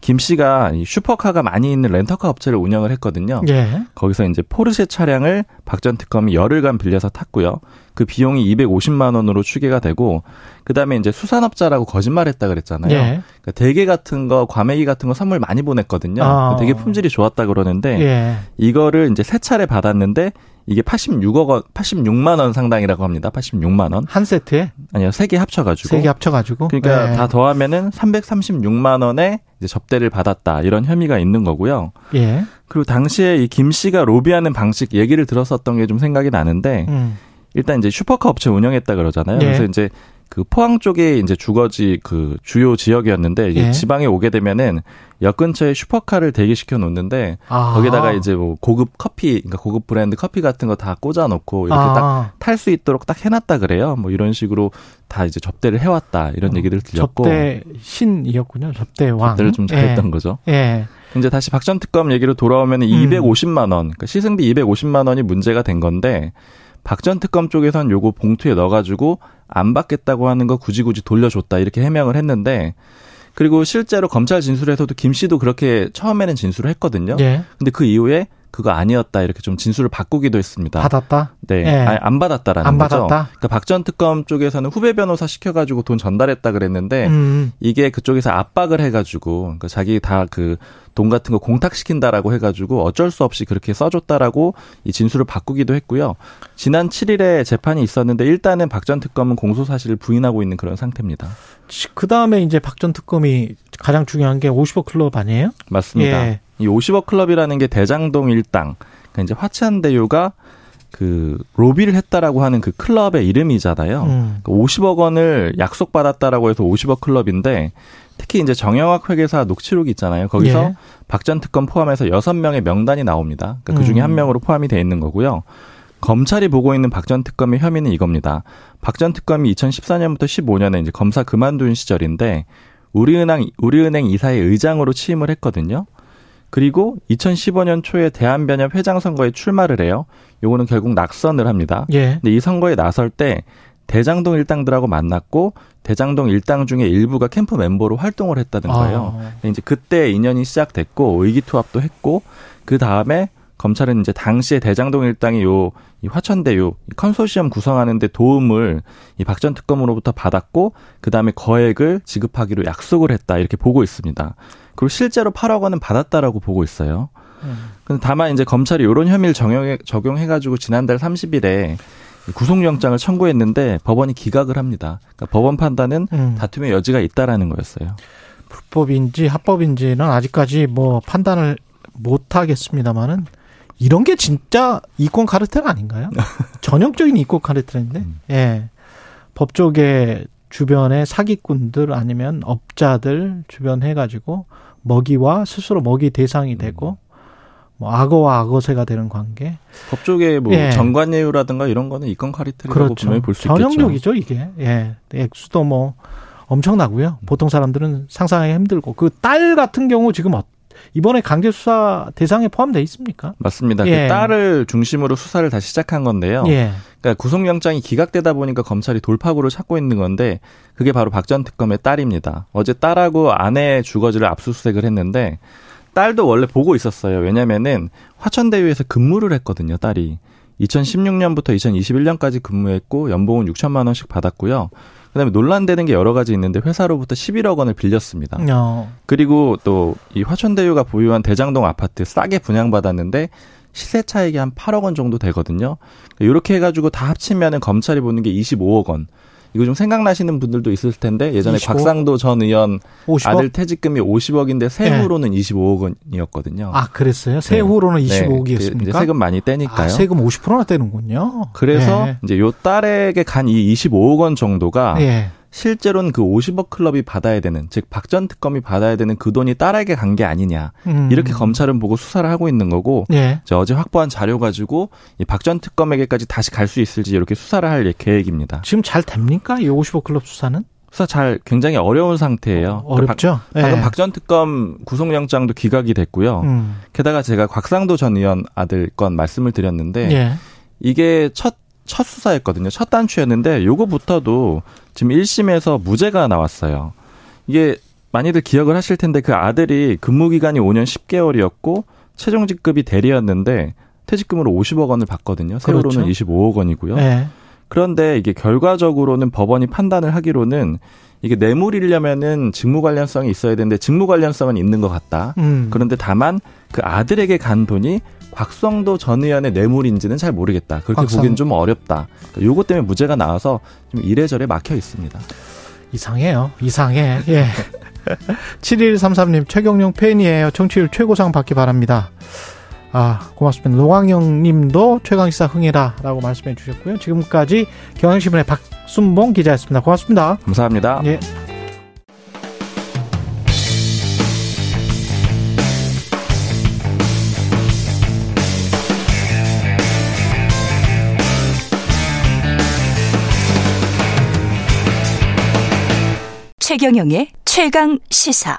김 씨가 슈퍼카가 많이 있는 렌터카 업체를 운영을 했거든요. 예. 거기서 이제 포르쉐 차량을 박 전 특검이 열흘간 빌려서 탔고요. 그 비용이 250만 원으로 추계가 되고 그다음에 이제 수산업자라고 거짓말했다 그랬잖아요. 예. 그러니까 대게 같은 거, 과메기 같은 거 선물 많이 보냈거든요. 아. 되게 품질이 좋았다 그러는데 예. 이거를 이제 세 차례 받았는데 이게 86억 원, 86만 원 상당이라고 합니다. 86만 원. 한 세트에? 아니요, 세 개 합쳐가지고. 세 개 합쳐가지고. 그러니까 네. 다 더하면은 336만 원에 이제 접대를 받았다 이런 혐의가 있는 거고요. 예. 그리고 당시에 이 김 씨가 로비하는 방식 얘기를 들었었던 게 좀 생각이 나는데 음. 일단 이제 슈퍼카 업체 운영했다 그러잖아요. 예. 그래서 이제 그 포항 쪽에 이제 주거지 그 주요 지역이었는데 예. 지방에 오게 되면은 역 근처에 슈퍼카를 대기시켜 놓는데 아. 거기다가 이제 뭐 고급 커피, 그러니까 고급 브랜드 커피 같은 거 다 꽂아 놓고 이렇게 아. 딱탈 수 있도록 딱 해놨다 그래요. 뭐 이런 식으로 다 이제 접대를 해왔다 이런 어, 얘기를 들렸고 접대 신이었군요. 접대 왕. 접대를 좀 잘했던 예. 거죠. 예. 이제 다시 박 전 특검 얘기로 돌아오면 음. 250만 원, 그러니까 시승비 250만 원이 문제가 된 건데 박 전 특검 쪽에선 요거 봉투에 넣어가지고 안 받겠다고 하는 거 굳이 굳이 돌려줬다 이렇게 해명을 했는데 그리고 실제로 검찰 진술에서도 김 씨도 그렇게 처음에는 진술을 했거든요. 예. 근데 그 이후에 그거 아니었다 이렇게 좀 진술을 바꾸기도 했습니다. 받았다? 네, 예. 아니, 안 받았다라는 안 거죠. 받았다? 그러니까 박전 특검 쪽에서는 후배 변호사 시켜가지고 돈 전달했다 그랬는데 음. 이게 그쪽에서 압박을 해가지고 그러니까 자기 다 그 돈 같은 거 공탁시킨다라고 해가지고 어쩔 수 없이 그렇게 써줬다라고 이 진술을 바꾸기도 했고요. 지난 7일에 재판이 있었는데 일단은 박 전 특검은 공소 사실을 부인하고 있는 그런 상태입니다. 그 다음에 이제 박 전 특검이 가장 중요한 게 50억 클럽 아니에요? 맞습니다. 예. 이 50억 클럽이라는 게 대장동 일당, 그러니까 이제 화천대유가 그 로비를 했다라고 하는 그 클럽의 이름이잖아요. 음. 50억 그 원을 약속받았다라고 해서 50억 클럽인데 특히 이제 정영학 회계사 녹취록이 있잖아요. 거기서 예. 박전 특검 포함해서 6명의 명단이 나옵니다. 그러니까 그 중에 음. 한 명으로 포함이 돼 있는 거고요. 검찰이 보고 있는 박 전 특검의 혐의는 이겁니다. 박 전 특검이 2014년부터 15년에 이제 검사 그만둔 시절인데 우리은행 우리은행 이사의 의장으로 취임을 했거든요. 그리고 2015년 초에 대한변협 회장 선거에 출마를 해요. 요거는 결국 낙선을 합니다. 예. 근데 이 선거에 나설 때 대장동 일당들하고 만났고 대장동 일당 중에 일부가 캠프 멤버로 활동을 했다는 아. 거예요. 아. 이제 그때 인연이 시작됐고 의기투합도 했고 그 다음에 검찰은 이제 당시에 대장동 일당이 요 이 화천대유 컨소시엄 구성하는데 도움을 이 박 전 특검으로부터 받았고 그 다음에 거액을 지급하기로 약속을 했다 이렇게 보고 있습니다. 그리고 실제로 8억 원은 받았다라고 보고 있어요. 음. 다만 이제 검찰이 이런 혐의를 적용해, 적용해가지고 지난달 30일에 구속영장을 청구했는데 법원이 기각을 합니다. 그러니까 법원 판단은 음. 다툼의 여지가 있다라는 거였어요. 불법인지 합법인지는 아직까지 뭐 판단을 못 하겠습니다만은 이런 게 진짜 이권 카르텔 아닌가요? 전형적인 이권 카르텔인데, 음. 예. 법조계 주변의 사기꾼들 아니면 업자들 주변 해가지고 먹이와 스스로 먹이 대상이 되고, 음. 뭐 악어와 악어새가 되는 관계. 법조계 뭐 예. 정관예우라든가 이런 거는 이권 카르텔이라고 그렇죠. 분명히 볼 수 있겠죠. 전형적이죠 이게. 예. 액수도 뭐 엄청나고요. 보통 사람들은 상상하기 힘들고 그 딸 같은 경우 지금 어, 이번에 강제 수사 대상에 포함돼 있습니까? 맞습니다. 그 예. 그 딸을 중심으로 수사를 다시 시작한 건데요. 예. 그러니까 구속영장이 기각되다 보니까 검찰이 돌파구를 찾고 있는 건데 그게 바로 박 전 특검의 딸입니다. 어제 딸하고 아내 주거지를 압수수색을 했는데 딸도 원래 보고 있었어요. 왜냐면은 화천대유에서 근무를 했거든요, 딸이. 2016년부터 2021년까지 근무했고 연봉은 6천만 원씩 받았고요. 그다음에 논란되는 게 여러 가지 있는데 회사로부터 11억 원을 빌렸습니다. 어. 그리고 또 이 화천대유가 보유한 대장동 아파트 싸게 분양받았는데 시세 차익이 한 8억 원 정도 되거든요. 이렇게 해가지고 다 합치면은 검찰이 보는 게 25억 원. 이거 좀 생각나시는 분들도 있을 텐데 예전에 25? 곽상도 전 의원 50억? 아들 퇴직금이 50억인데 세후로는 네. 25억 원이었거든요. 아 그랬어요? 세후로는 네. 25억이었습니까? 네. 세금 많이 떼니까요. 아, 세금 50%나 떼는군요. 그래서 네. 이제 요 딸에게 간 이 25억 원 정도가 네. 실제로는 그 50억 클럽이 받아야 되는 즉 박 전 특검이 받아야 되는 그 돈이 딸에게 간 게 아니냐 음. 이렇게 검찰은 보고 수사를 하고 있는 거고 예. 어제 확보한 자료 가지고 이 박 전 특검에게까지 다시 갈 수 있을지 이렇게 수사를 할 계획입니다. 지금 잘 됩니까 이 50억 클럽 수사는? 수사 잘 굉장히 어려운 상태예요. 어, 렵죠 그러니까 방금 예. 박전 특검 구속영장도 기각이 됐고요. 음. 게다가 제가 곽상도 전 의원 아들 건 말씀을 드렸는데 예. 이게 첫 첫 수사였거든요. 첫 단추였는데 요거부터도 지금 1심에서 무죄가 나왔어요. 이게 많이들 기억을 하실 텐데 그 아들이 근무 기간이 5년 10개월이었고 최종 직급이 대리였는데 퇴직금으로 50억 원을 받거든요. 세월호는 그렇죠. 25억 원이고요. 네. 그런데 이게 결과적으로는 법원이 판단을 하기로는 이게 뇌물이려면은 직무 관련성이 있어야 되는데 직무 관련성은 있는 것 같다. 음. 그런데 다만 그 아들에게 간 돈이 곽성도 전 의원의 뇌물인지는 잘 모르겠다. 그렇게 곽성. 보기엔 좀 어렵다. 그러니까 요것 때문에 무죄가 나와서 좀 이래저래 막혀 있습니다. 이상해요. 이상해. 예. 7133님 최경룡 팬이에요. 청취율 최고상 받기 바랍니다. 아, 고맙습니다. 노광영 님도 최강시사 흥해라 라고 말씀해 주셨고요. 지금까지 경향신문의 박순봉 기자였습니다. 고맙습니다. 감사합니다. 예. 최경영의 최강 시사.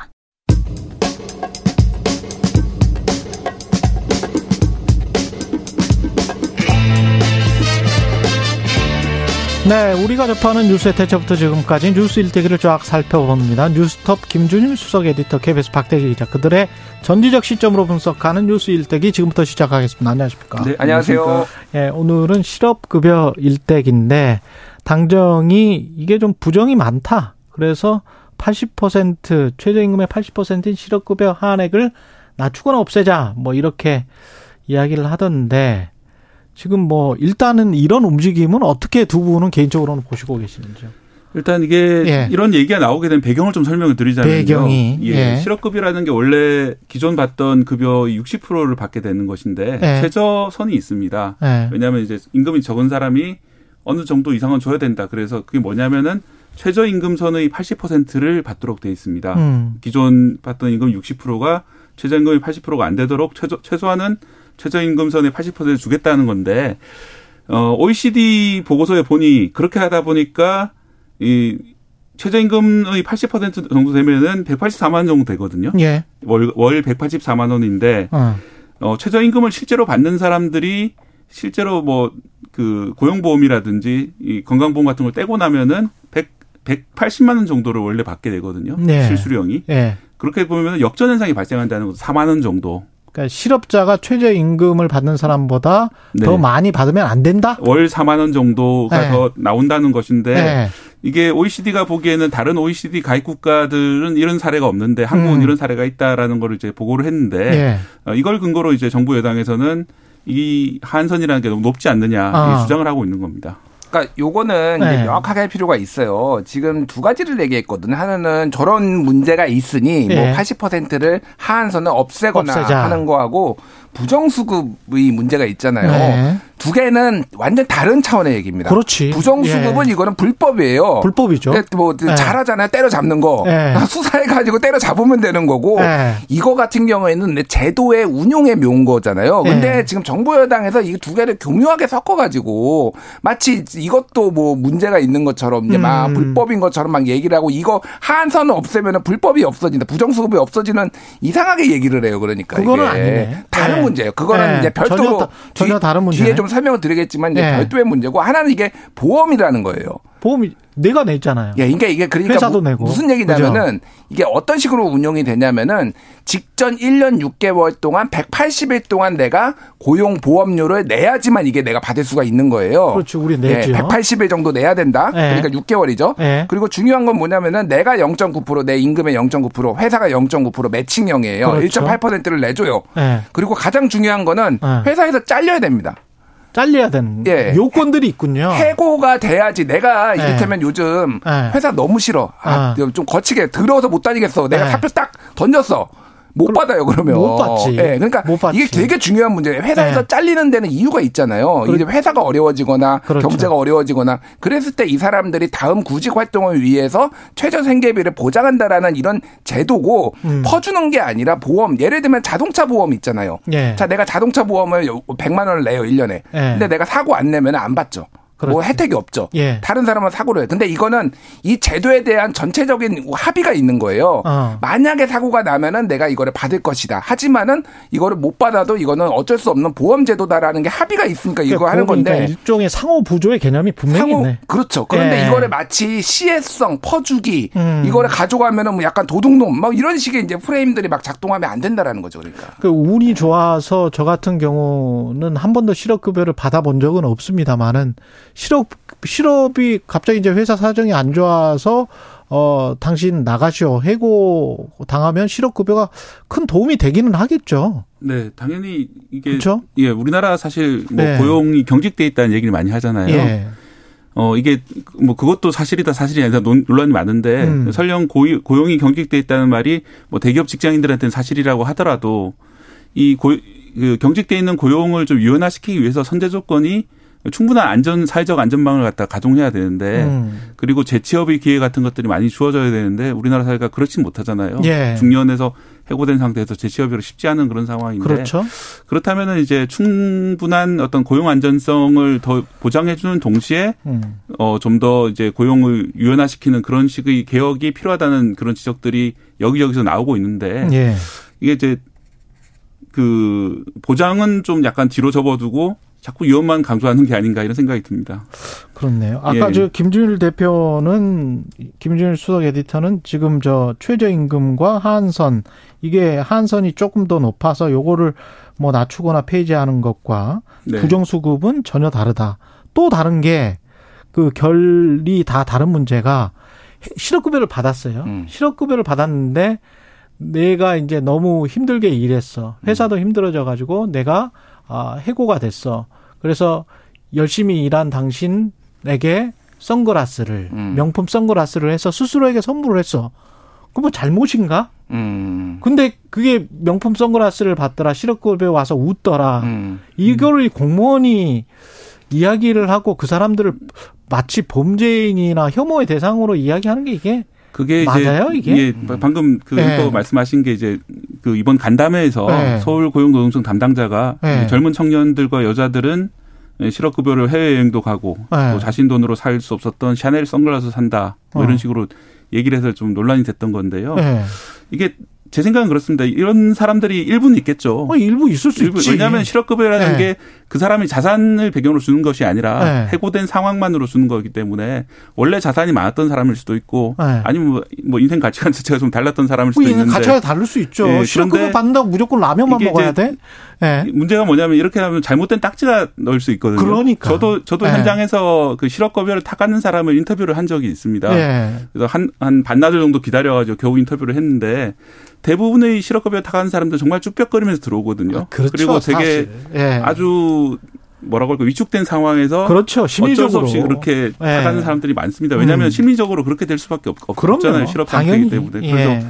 네, 우리가 접하는 뉴스의 대처부터 지금까지 뉴스 일대기를 쫙 살펴봅니다. 뉴스톱 김준일 수석 에디터 KBS 박대기 기자 그들의 전지적 시점으로 분석하는 뉴스 일대기 지금부터 시작하겠습니다. 안녕하십니까? 네, 안녕하세요. 예, 오늘은 실업급여 일대기인데 당정이 이게 좀 부정이 많다. 그래서 80% 최저임금의 80%인 실업급여 한액을 낮추거나 없애자 뭐 이렇게 이야기를 하던데 지금 뭐 일단은 이런 움직임은 어떻게 두 분은 개인적으로는 보시고 계시는지요? 일단 이게 예. 이런 얘기가 나오게 된 배경을 좀 설명을 드리자면요. 배경이 예. 예. 실업급여라는 게 원래 기존 받던 급여 60%를 받게 되는 것인데 예. 최저선이 있습니다. 예. 왜냐하면 이제 임금이 적은 사람이 어느 정도 이상은 줘야 된다. 그래서 그게 뭐냐면은 최저임금선의 80%를 받도록 돼 있습니다. 음. 기존 받던 임금 60%가 최저임금이 80%가 안 되도록 최소, 최소한은 최저임금선의 80%를 주겠다는 건데 어 OECD 보고서에 보니 그렇게 하다 보니까 이 최저임금의 80% 정도 되면은 184만 원 정도 되거든요. 예. 월, 월 184만 원인데 어. 어 최저임금을 실제로 받는 사람들이 실제로 뭐 그 고용보험이라든지 이 건강보험 같은 걸 떼고 나면은 100 180만 원 정도를 원래 받게 되거든요. 네. 실수령이. 네. 그렇게 보면 역전 현상이 발생한다는 것도 4만 원 정도. 그러니까 실업자가 최저 임금을 받는 사람보다 네. 더 많이 받으면 안 된다? 월 4만 원 정도가 네. 더 나온다는 것인데 네. 이게 OECD가 보기에는 다른 OECD 가입 국가들은 이런 사례가 없는데 한국은 음. 이런 사례가 있다라는 걸 이제 보고를 했는데 네. 어, 이걸 근거로 이제 정부 여당에서는 이 한선이라는 게 너무 높지 않느냐 아. 주장을 하고 있는 겁니다. 그러니까 요거는 네. 명확하게 할 필요가 있어요. 지금 두 가지를 얘기했거든요. 하나는 저런 문제가 있으니 네. 뭐 80%를 하한선을 없애거나 없애자. 하는 거하고 부정수급의 문제가 있잖아요. 네. 두 개는 완전 다른 차원의 얘기입니다. 그렇지. 부정수급은 예. 이거는 불법이에요. 불법이죠. 뭐 예. 잘하잖아요. 때려 잡는 거. 예. 수사해 가지고 때려 잡으면 되는 거고 예. 이거 같은 경우에는 제도의 운용에 묘한 거잖아요. 근데 예. 지금 정부 여당에서 이 두 개를 교묘하게 섞어 가지고 마치 이것도 뭐 문제가 있는 것처럼 이제 막 음. 불법인 것처럼 막 얘기를 하고 이거 한선을 없애면 불법이 없어진다. 부정수급이 없어지는 이상하게 얘기를 해요. 그러니까 그거는 아니네. 다른 예. 문제예요. 그거는 이제 별도로 전혀, 전혀 다른 문제. 뒤에 좀 설명을 드리겠지만 이제 네. 별도의 문제고 하나는 이게 보험이라는 거예요. 보험이 내가 냈잖아요. 예, 그러니까 이게 그러니까 회사도 무, 내고. 무슨 얘기냐면은 그죠? 이게 어떤 식으로 운영이 되냐면은 직전 1년 6개월 동안 180일 동안 내가 고용 보험료를 내야지만 이게 내가 받을 수가 있는 거예요. 그렇죠. 우리 내죠. 예, 180일 정도 내야 된다. 네. 그러니까 6개월이죠. 네. 그리고 중요한 건 뭐냐면은 내가 0.9%내 임금의 0.9% 회사가 0.9% 매칭형이에요. 그렇죠. 1.8%를 내줘요. 네. 그리고 가장 중요한 거는 회사에서 잘려야 됩니다. 잘려야 되는 예. 요건들이 있군요. 해고가 돼야지. 내가 예. 이를테면 요즘 예. 회사 너무 싫어. 아, 아. 좀 거치게 들어서 못 다니겠어. 내가 예. 사표 딱 던졌어. 못 받아요 그러면 못 받지. 예, 그러니까 이게 되게 중요한 문제예요. 회사에서 네. 잘리는 데는 이유가 있잖아요. 이제 회사가 어려워지거나 그렇죠. 경제가 어려워지거나 그랬을 때 이 사람들이 다음 구직 활동을 위해서 최저 생계비를 보장한다라는 이런 제도고 음. 퍼주는 게 아니라 보험. 예를 들면 자동차 보험 있잖아요. 예. 자, 내가 자동차 보험을 100만 원을 내요 1년에. 예. 근데 내가 사고 안 내면 안 받죠. 뭐 그렇지. 뭐 혜택이 없죠. 예. 다른 사람은 사고를 해요. 근데 이거는 이 제도에 대한 전체적인 합의가 있는 거예요. 어. 만약에 사고가 나면은 내가 이거를 받을 것이다. 하지만은 이거를 못 받아도 이거는 어쩔 수 없는 보험 제도다라는 게 합의가 있으니까 이거 그러니까 하는 건데 일종의 상호 부조의 개념이 분명히 상호, 있네. 그렇죠. 그런데 예. 이거를 마치 시혜성, 퍼주기 음. 이거를 가져가면은 뭐 약간 도둑놈 막 이런 식의 이제 프레임들이 막 작동하면 안 된다라는 거죠. 그러니까. 그 운이 좋아서 저 같은 경우는 한 번도 실업급여를 받아본 적은 없습니다만은 실업 실업이 갑자기 이제 회사 사정이 안 좋아서 어 당신 나가시오 해고 당하면 실업 급여가 큰 도움이 되기는 하겠죠. 네, 당연히 이게 그렇죠? 예, 우리나라 사실 뭐 네. 고용이 경직돼 있다는 얘기를 많이 하잖아요. 예. 어 이게 뭐 그것도 사실이다 사실이 아니다 논란이 많은데 음. 설령 고유, 고용이 경직돼 있다는 말이 뭐 대기업 직장인들한테는 사실이라고 하더라도 이 고, 그 경직돼 있는 고용을 좀 유연화시키기 위해서 선제 조건이 충분한 안전 사회적 안전망을 갖다 가동해야 되는데 음. 그리고 재취업의 기회 같은 것들이 많이 주어져야 되는데 우리나라 사회가 그렇지 못하잖아요. 예. 중년에서 해고된 상태에서 재취업이 쉽지 않은 그런 상황인데 그렇죠. 그렇다면은 이제 충분한 어떤 고용 안전성을 더 보장해 주는 동시에 음. 어좀 더 이제 고용을 유연화시키는 그런 식의 개혁이 필요하다는 그런 지적들이 여기저기서 나오고 있는데 예. 이게 이제 그 보장은 좀 약간 뒤로 접어두고 자꾸 위험만 강조하는 게 아닌가 이런 생각이 듭니다. 그렇네요. 아까 예. 저 김준일 대표는 김준일 수석 에디터는 지금 저 최저임금과 한선 이게 한선이 조금 더 높아서 요거를 뭐 낮추거나 폐지하는 것과 네. 부정수급은 전혀 다르다. 또 다른 게 그 결이 다 다른 문제가 실업급여를 받았어요. 음. 실업급여를 받았는데 내가 이제 너무 힘들게 일했어. 회사도 음. 힘들어져 가지고 내가 아, 해고가 됐어. 그래서 열심히 일한 당신에게 선글라스를 음. 명품 선글라스를 해서 스스로에게 선물을 했어. 그뭐 잘못인가? 음. 근데 그게 명품 선글라스를 받더라. 실업급여 와서 웃더라. 음. 이거를 공무원이 이야기를 하고 그 사람들을 마치 범죄인이나 혐오의 대상으로 이야기하는 게 이게 그게 맞아요, 이제 이게? 예, 방금 그 네. 말씀하신 게 이제 그 이번 간담회에서 네. 서울 고용노동청 담당자가 네. 젊은 청년들과 여자들은 실업급여를 해외여행도 가고 네. 또 자신 돈으로 살 수 없었던 샤넬 선글라스 산다 뭐 이런 어. 식으로 얘기를 해서 좀 논란이 됐던 건데요. 네. 이게 제 생각은 그렇습니다. 이런 사람들이 일부는 있겠죠. 어, 일부 있을 수 일부, 있지. 왜냐하면 실업급여라는 네. 게그 사람이 자산을 배경으로 주는 것이 아니라 네. 해고된 상황만으로 주는 거기 때문에 원래 자산이 많았던 사람일 수도 있고 네. 아니면 뭐, 뭐, 인생 가치관 자체가 좀 달랐던 사람일 수도 뭐 있는데 가치가 다를 수 있죠. 예, 실업급여 받는다고 무조건 라면만 먹어야 돼? 네. 문제가 뭐냐면 이렇게 하면 잘못된 딱지가 넣을 수 있거든요. 그러니까 저도 저도 네. 현장에서 그 실업급여를 타가는 사람을 인터뷰를 한 적이 있습니다. 그래서 한 한 반나절 정도 기다려가지고 겨우 인터뷰를 했는데 대부분의 실업급여 타가는 사람들 정말 쭈뼛거리면서 들어오거든요. 아, 그렇죠, 그리고 되게 예. 아주 뭐라고 할까 위축된 상황에서 그렇죠. 심리적으로 어쩔 수 없이 그렇게 예. 타가는 사람들이 많습니다. 왜냐하면 음. 심리적으로 그렇게 될 수밖에 없, 없잖아요. 실업 상태이기 때문에. 그래서 예.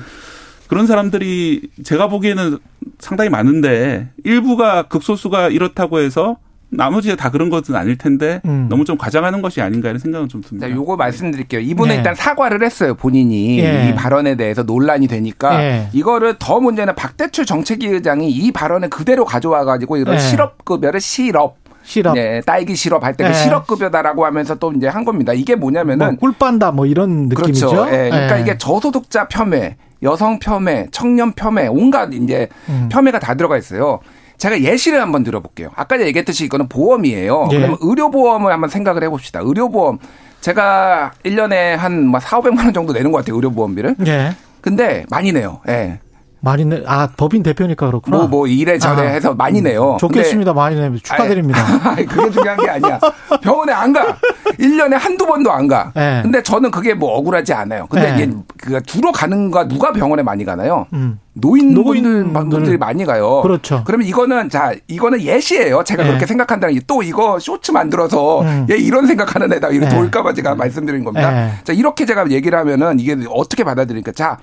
그런 사람들이 제가 보기에는 상당히 많은데 일부가 극소수가 이렇다고 해서 나머지가 다 그런 것은 아닐 텐데 음. 너무 좀 과장하는 것이 아닌가 이런 생각은 좀 듭니다. 자, 요거 말씀드릴게요. 이분은 네. 일단 사과를 했어요. 본인이 예. 이 발언에 대해서 논란이 되니까 예. 이거를 더 문제는 박대출 정책위 의장이 이 발언을 그대로 가져와 가지고 이런 예. 실업급여를 실업 실업. 네, 딸기 실업 할 때 그 네. 실업급여다라고 하면서 또 이제 한 겁니다. 이게 뭐냐면은 뭐 꿀빤다 뭐 이런 느낌이죠. 그렇죠. 네, 그러니까 네. 이게 저소득자 폄훼, 여성 폄훼, 청년 폄훼, 온갖 이제 음. 겸해가 다 들어가 있어요. 제가 예시를 한번 들어볼게요. 아까 얘기했듯이 이거는 보험이에요. 예. 그러면 의료보험을 한번 생각을 해봅시다. 의료보험. 제가 1년에 한 4, 500만 원 정도 내는 것 같아요. 의료보험비를. 예. 근데 많이 내요. 예. 많이 내, 아, 법인 대표니까 그렇구나. 뭐, 뭐, 이래저래 아, 해서 많이 내요. 좋겠습니다. 많이 내면 축하드립니다. 아니, 그게 중요한 게 아니야. 병원에 안 가. 1년에 한두 번도 안 가. 네. 근데 저는 그게 뭐 억울하지 않아요. 근데 네. 이게, 그, 주로 가는가 누가 병원에 많이 가나요? 음. 노인분들 분들이 많이 가요. 그렇죠. 그러면 이거는 자 이거는 예시예요. 제가 네. 그렇게 생각한다는 게 또 이거 쇼츠 만들어서 음. 얘 이런 생각하는 애다 이렇게 네. 돌까봐 제가 말씀드린 겁니다. 네. 자 이렇게 제가 얘기를 하면은 이게 어떻게 받아들이니까 자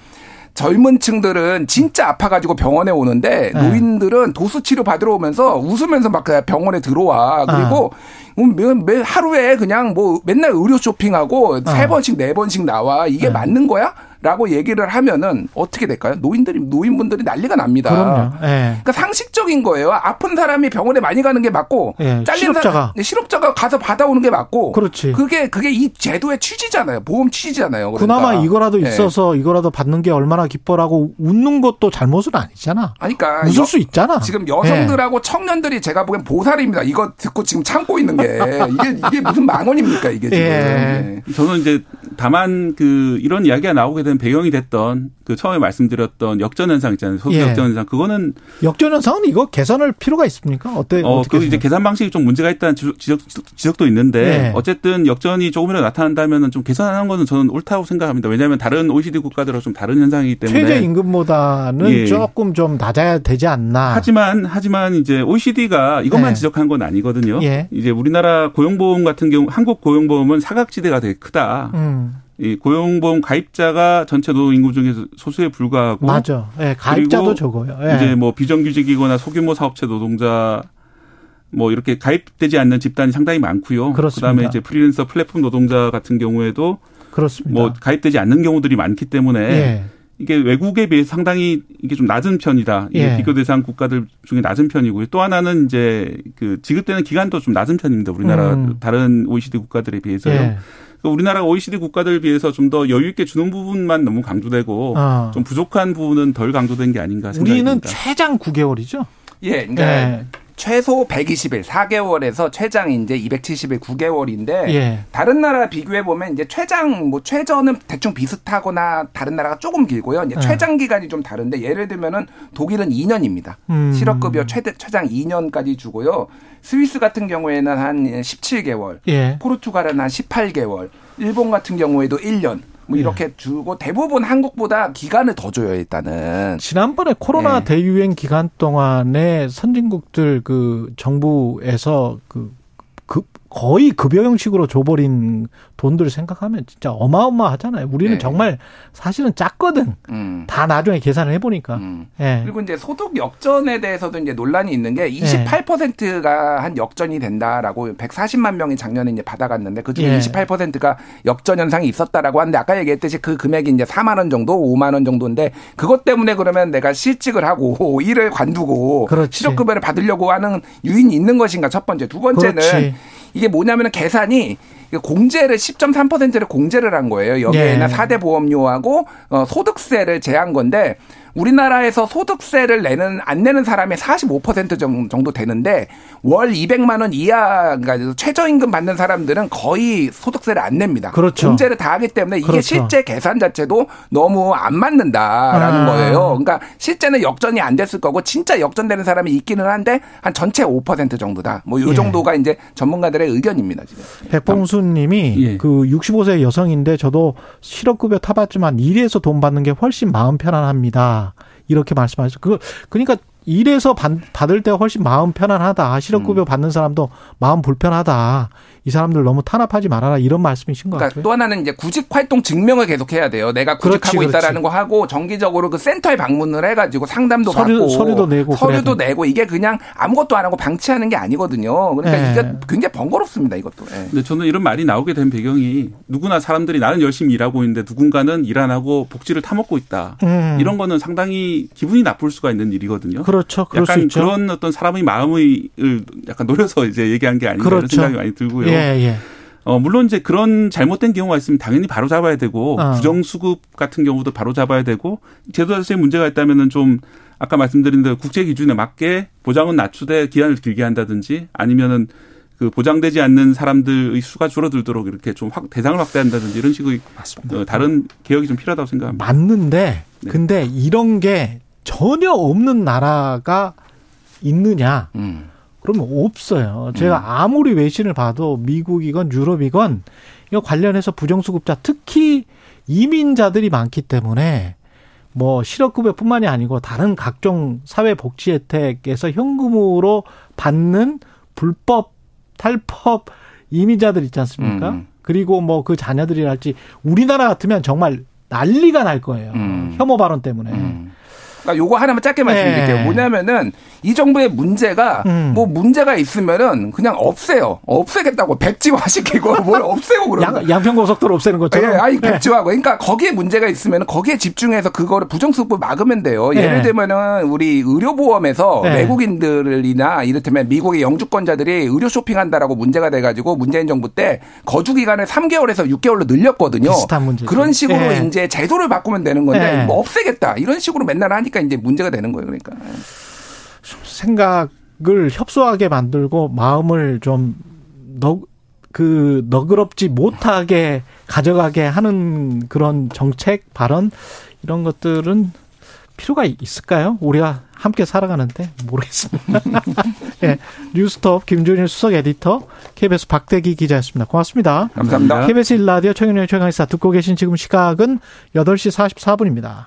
젊은 층들은 진짜 아파가지고 병원에 오는데 네. 노인들은 도수 치료 받으러 오면서 웃으면서 막 병원에 들어와. 그리고 어. 매, 매 하루에 그냥 뭐 맨날 의료 쇼핑하고 어. 세 번씩 네 번씩 나와. 이게 네. 맞는 거야? 라고 얘기를 하면은 어떻게 될까요? 노인들이 노인분들이 난리가 납니다. 그럼요. 네. 그러니까 상식적인 거예요. 아픈 사람이 병원에 많이 가는 게 맞고 네. 잘린 실업자가 사람, 네, 실업자가 가서 받아오는 게 맞고 그렇지. 그게 그게 이 제도의 취지잖아요. 보험 취지잖아요. 그러니까. 그나마 이거라도 네. 있어서 이거라도 받는 게 얼마나 기뻐라고 웃는 것도 잘못은 아니잖아. 그러니까 웃을 수 있잖아. 지금 여성들하고 청년들이 제가 보기엔 보살입니다. 이거 듣고 지금 참고 있는 게 이게 이게 무슨 망언입니까 이게 지금. 예. 저는 이제 다만 그 이런 이야기가 나오게 된 배경이 됐던 그 처음에 말씀드렸던 역전 현상 있잖아요. 소득 예. 역전 현상. 그거는 역전 현상은 이거 개선할 필요가 있습니까? 어때? 어, 그 이제 계산 방식이 좀 문제가 있다는 지적, 지적도 있는데 예. 어쨌든 역전이 조금이라도 나타난다면은 좀 개선하는 것은 저는 옳다고 생각합니다. 왜냐하면 다른 OECD 국가들하고 좀 다른 현상이기 때문에 최저 임금보다는 예. 조금 좀 낮아야 되지 않나. 하지만 하지만 이제 OECD가 이것만 예. 지적한 건 아니거든요. 예. 이제 우리 나라 고용보험 같은 경우 한국 고용보험은 사각지대가 되게 크다. 음. 이 고용보험 가입자가 전체 노동 인구 중에서 소수에 불과하고 맞아. 예, 가입자도 적어요. 예. 이제 뭐 비정규직이거나 소규모 사업체 노동자 뭐 이렇게 가입되지 않는 집단이 상당히 많고요. 그렇습니다. 그다음에 이제 프리랜서 플랫폼 노동자 같은 경우에도 그렇습니다. 뭐 가입되지 않는 경우들이 많기 때문에 예. 이게 외국에 비해 상당히 이게 좀 낮은 편이다. 이게 예. 비교 대상 국가들 중에 낮은 편이고요. 또 하나는 이제 그 지급되는 기간도 좀 낮은 편입니다. 우리나라 음. 다른 OECD 국가들에 비해서요. 예. 그러니까 우리나라 OECD 국가들 비해서 좀 더 여유 있게 주는 부분만 너무 강조되고 어. 좀 부족한 부분은 덜 강조된 게 아닌가 생각합니다. 우리는 최장 9개월이죠. 예, 그러니까 예. 최소 120일 4개월에서 최장 이제 270일 9개월인데 예. 다른 나라 비교해 보면 이제 최장 뭐 최저는 대충 비슷하거나 다른 나라가 조금 길고요. 이제 예. 최장 기간이 좀 다른데 예를 들면은 독일은 2년입니다. 음. 실업급여 최대 최장 2년까지 주고요. 스위스 같은 경우에는 한 17개월, 예. 포르투갈은 한 18개월, 일본 같은 경우에도 1년. 뭐 예. 이렇게 주고 대부분 한국보다 기간을 더 줘요 일단은. 지난번에 코로나 예. 대유행 기간 동안에 선진국들 그 정부에서 그, 그 거의 급여 형식으로 줘버린 돈들을 생각하면 진짜 어마어마하잖아요. 우리는 네. 정말 사실은 작거든. 음. 다 나중에 계산을 해보니까. 음. 네. 그리고 이제 소득 역전에 대해서도 이제 논란이 있는 게 28%가 한 역전이 된다라고 140만 명이 작년에 이제 받아갔는데 그 중에 예. 28%가 역전 현상이 있었다라고 하는데 아까 얘기했듯이 그 금액이 이제 4만 원 정도, 5만 원 정도인데 그것 때문에 그러면 내가 실직을 하고 일을 관두고 실업급여를 받으려고 하는 유인이 있는 것인가 첫 번째. 두 번째는 그렇지. 이게 뭐냐면은 계산이 공제를 10.3%를 공제를 한 거예요. 여기에는 네. 4대 보험료하고 어, 소득세를 제한 건데 우리나라에서 소득세를 내는 안 내는 사람이 45% 정도 되는데 월 200만 원 이하 그러니까 최저임금 받는 사람들은 거의 소득세를 안 냅니다. 그렇죠. 공제를 다 하기 때문에 이게 그렇죠. 실제 계산 자체도 너무 안 맞는다라는 아. 거예요. 그러니까 실제는 역전이 안 됐을 거고 진짜 역전되는 사람이 있기는 한데 한 전체 5% 정도다. 뭐이 예. 정도가 이제 전문가들의 의견입니다. 지금. 백봉수 님이 예. 그 65세 여성인데 저도 실업급여 타봤지만 일에서 돈 받는 게 훨씬 마음 편안합니다. 이렇게 말씀하셨어요. 그 그러니까 일에서 받, 받을 때가 훨씬 마음 편안하다. 실업급여 음. 받는 사람도 마음 불편하다. 이 사람들 너무 탄압하지 말아라 이런 말씀이신 것 그러니까 같아요. 또 하나는 이제 구직 활동 증명을 계속 해야 돼요. 내가 구직하고 그렇지, 있다라는 거 하고 정기적으로 그 센터에 방문을 해가지고 상담도 서류, 받고 서류도 내고 서류도 내고 이게 그냥 아무것도 안 하고 방치하는 게 아니거든요. 그러니까 네. 이게 굉장히 번거롭습니다. 이것도. 네. 근데 저는 이런 말이 나오게 된 배경이 누구나 사람들이 나는 열심히 일하고 있는데 누군가는 일 안 하고 복지를 타먹고 있다. 음. 이런 거는 상당히 기분이 나쁠 수가 있는 일이거든요. 그렇죠. 약간 그런 어떤 사람의 마음을 약간 노려서 이제 얘기한 게 아닌가 그렇죠. 생각이 많이 들고요. 예, 예. 어, 물론 이제 그런 잘못된 경우가 있으면 당연히 바로 잡아야 되고 어. 부정수급 같은 경우도 바로 잡아야 되고 제도 자체에 문제가 있다면은 좀 아까 말씀드린 대로 국제 기준에 맞게 보장은 낮추되 기한을 길게 한다든지 아니면은 그 보장되지 않는 사람들의 수가 줄어들도록 이렇게 좀 확, 대상을 확대한다든지 이런 식의 맞습니다. 어, 다른 개혁이 좀 필요하다고 생각합니다. 맞는데 네. 근데 이런 게 전혀 없는 나라가 있느냐? 음. 그러면 없어요. 제가 음. 아무리 외신을 봐도 미국이건 유럽이건 이거 관련해서 부정수급자 특히 이민자들이 많기 때문에 뭐 실업급여뿐만이 아니고 다른 각종 사회복지 혜택에서 현금으로 받는 불법 탈법 이민자들 있지 않습니까? 음. 그리고 뭐 그 자녀들이랄지 우리나라 같으면 정말 난리가 날 거예요. 음. 혐오 발언 때문에. 음. 그러니까 요거 하나만 짧게 말씀드릴게요. 네. 뭐냐면은 이 정부의 문제가 음. 뭐 문제가 있으면은 그냥 없애요. 없애겠다고 백지화 시키고 뭘 없애고 그러고 양, 편고속도로 없애는 것처럼. 예, 아니 네. 백지화고. 그러니까 거기에 문제가 있으면 거기에 집중해서 그거를 부정수급 막으면 돼요. 네. 예를 들면은 우리 의료보험에서 네. 외국인들이나 이를테면 미국의 영주권자들이 의료 쇼핑한다라고 문제가 돼가지고 문재인 정부 때 거주 기간을 3개월에서 6개월로 늘렸거든요. 비슷한 문제. 그런 식으로 네. 이제 제도를 바꾸면 되는 건데 네. 뭐 없애겠다 이런 식으로 맨날 하니까 이제 문제가 되는 거예요. 그러니까. 생각을 협소하게 만들고 마음을 좀 너, 그 너그럽지 못하게 가져가게 하는 그런 정책 발언 이런 것들은 필요가 있을까요? 우리가 함께 살아가는데 모르겠습니다. 네, 뉴스톱 김준일 수석 에디터, KBS 박대기 기자였습니다. 고맙습니다. 감사합니다. KBS 일라디오 최경영의 최강의사 듣고 계신 지금 시각은 8시 44분입니다.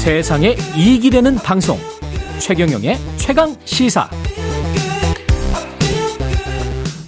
세상에 이익이 되는 방송. 최경영의 최강 시사.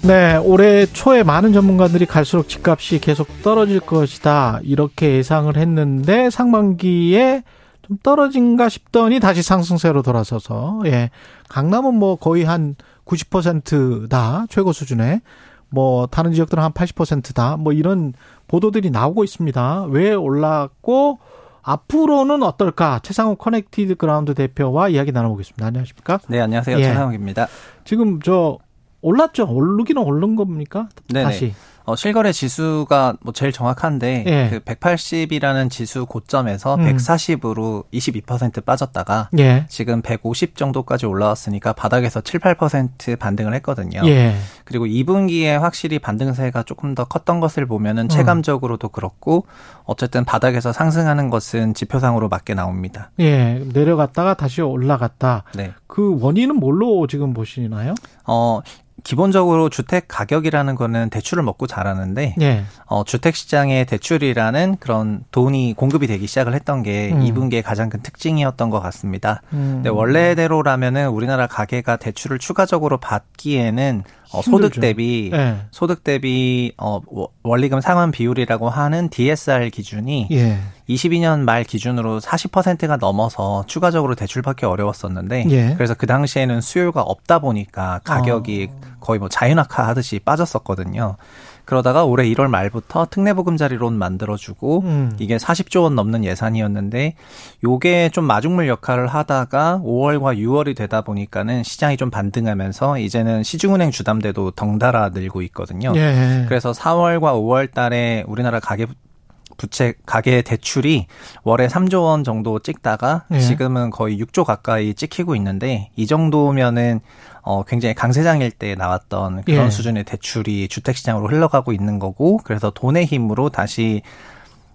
네, 올해 초에 많은 전문가들이 갈수록 집값이 계속 떨어질 것이다. 이렇게 예상을 했는데 상반기에 좀 떨어진가 싶더니 다시 상승세로 돌아서서 예. 강남은 뭐 거의 한 90%다 최고 수준에. 뭐 다른 지역들은 한 80%다. 뭐 이런 보도들이 나오고 있습니다. 왜 올랐고 앞으로는 어떨까? 최상욱 커넥티드 그라운드 대표와 이야기 나눠보겠습니다. 안녕하십니까? 네, 안녕하세요. 예. 최상욱입니다. 지금 저 올랐죠? 오르기는 오른 겁니까? 네네. 다시. 어, 실거래 지수가 뭐 제일 정확한데 예. 그 180이라는 지수 고점에서 음. 140으로 22% 빠졌다가 예. 지금 150 정도까지 올라왔으니까 바닥에서 7, 8% 반등을 했거든요. 예. 그리고 2분기에 확실히 반등세가 조금 더 컸던 것을 보면은 음. 체감적으로도 그렇고 어쨌든 바닥에서 상승하는 것은 지표상으로 맞게 나옵니다. 예. 내려갔다가 다시 올라갔다. 네. 그 원인은 뭘로 지금 보시나요? 어, 기본적으로 주택 가격이라는 거는 대출을 먹고 자라는데 예. 어, 주택 시장의 대출이라는 그런 돈이 공급이 되기 시작을 했던 게 음. 2분기의 가장 큰 특징이었던 것 같습니다. 음. 근데 원래대로라면은 우리나라 가계가 대출을 추가적으로 받기에는 어, 소득 대비 네. 소득 대비 어 원리금 상환 비율이라고 하는 DSR 기준이 예. 22년 말 기준으로 40%가 넘어서 추가적으로 대출받기 어려웠었는데 예. 그래서 그 당시에는 수요가 없다 보니까 가격이 어. 거의 뭐 자연악화 하듯이 빠졌었거든요. 그러다가 올해 1월 말부터 특례보금자리론 만들어주고 음. 이게 40조 원 넘는 예산이었는데 요게 좀 마중물 역할을 하다가 5월과 6월이 되다 보니까는 시장이 좀 반등하면서 이제는 시중은행 주담대도 덩달아 늘고 있거든요. 예. 그래서 4월과 5월 달에 우리나라 가계 부채 가계 대출이 월에 3조 원 정도 찍다가 예. 지금은 거의 6조 가까이 찍히고 있는데 이 정도면은 어 굉장히 강세장일 때 나왔던 그런 예. 수준의 대출이 주택 시장으로 흘러가고 있는 거고 그래서 돈의 힘으로 다시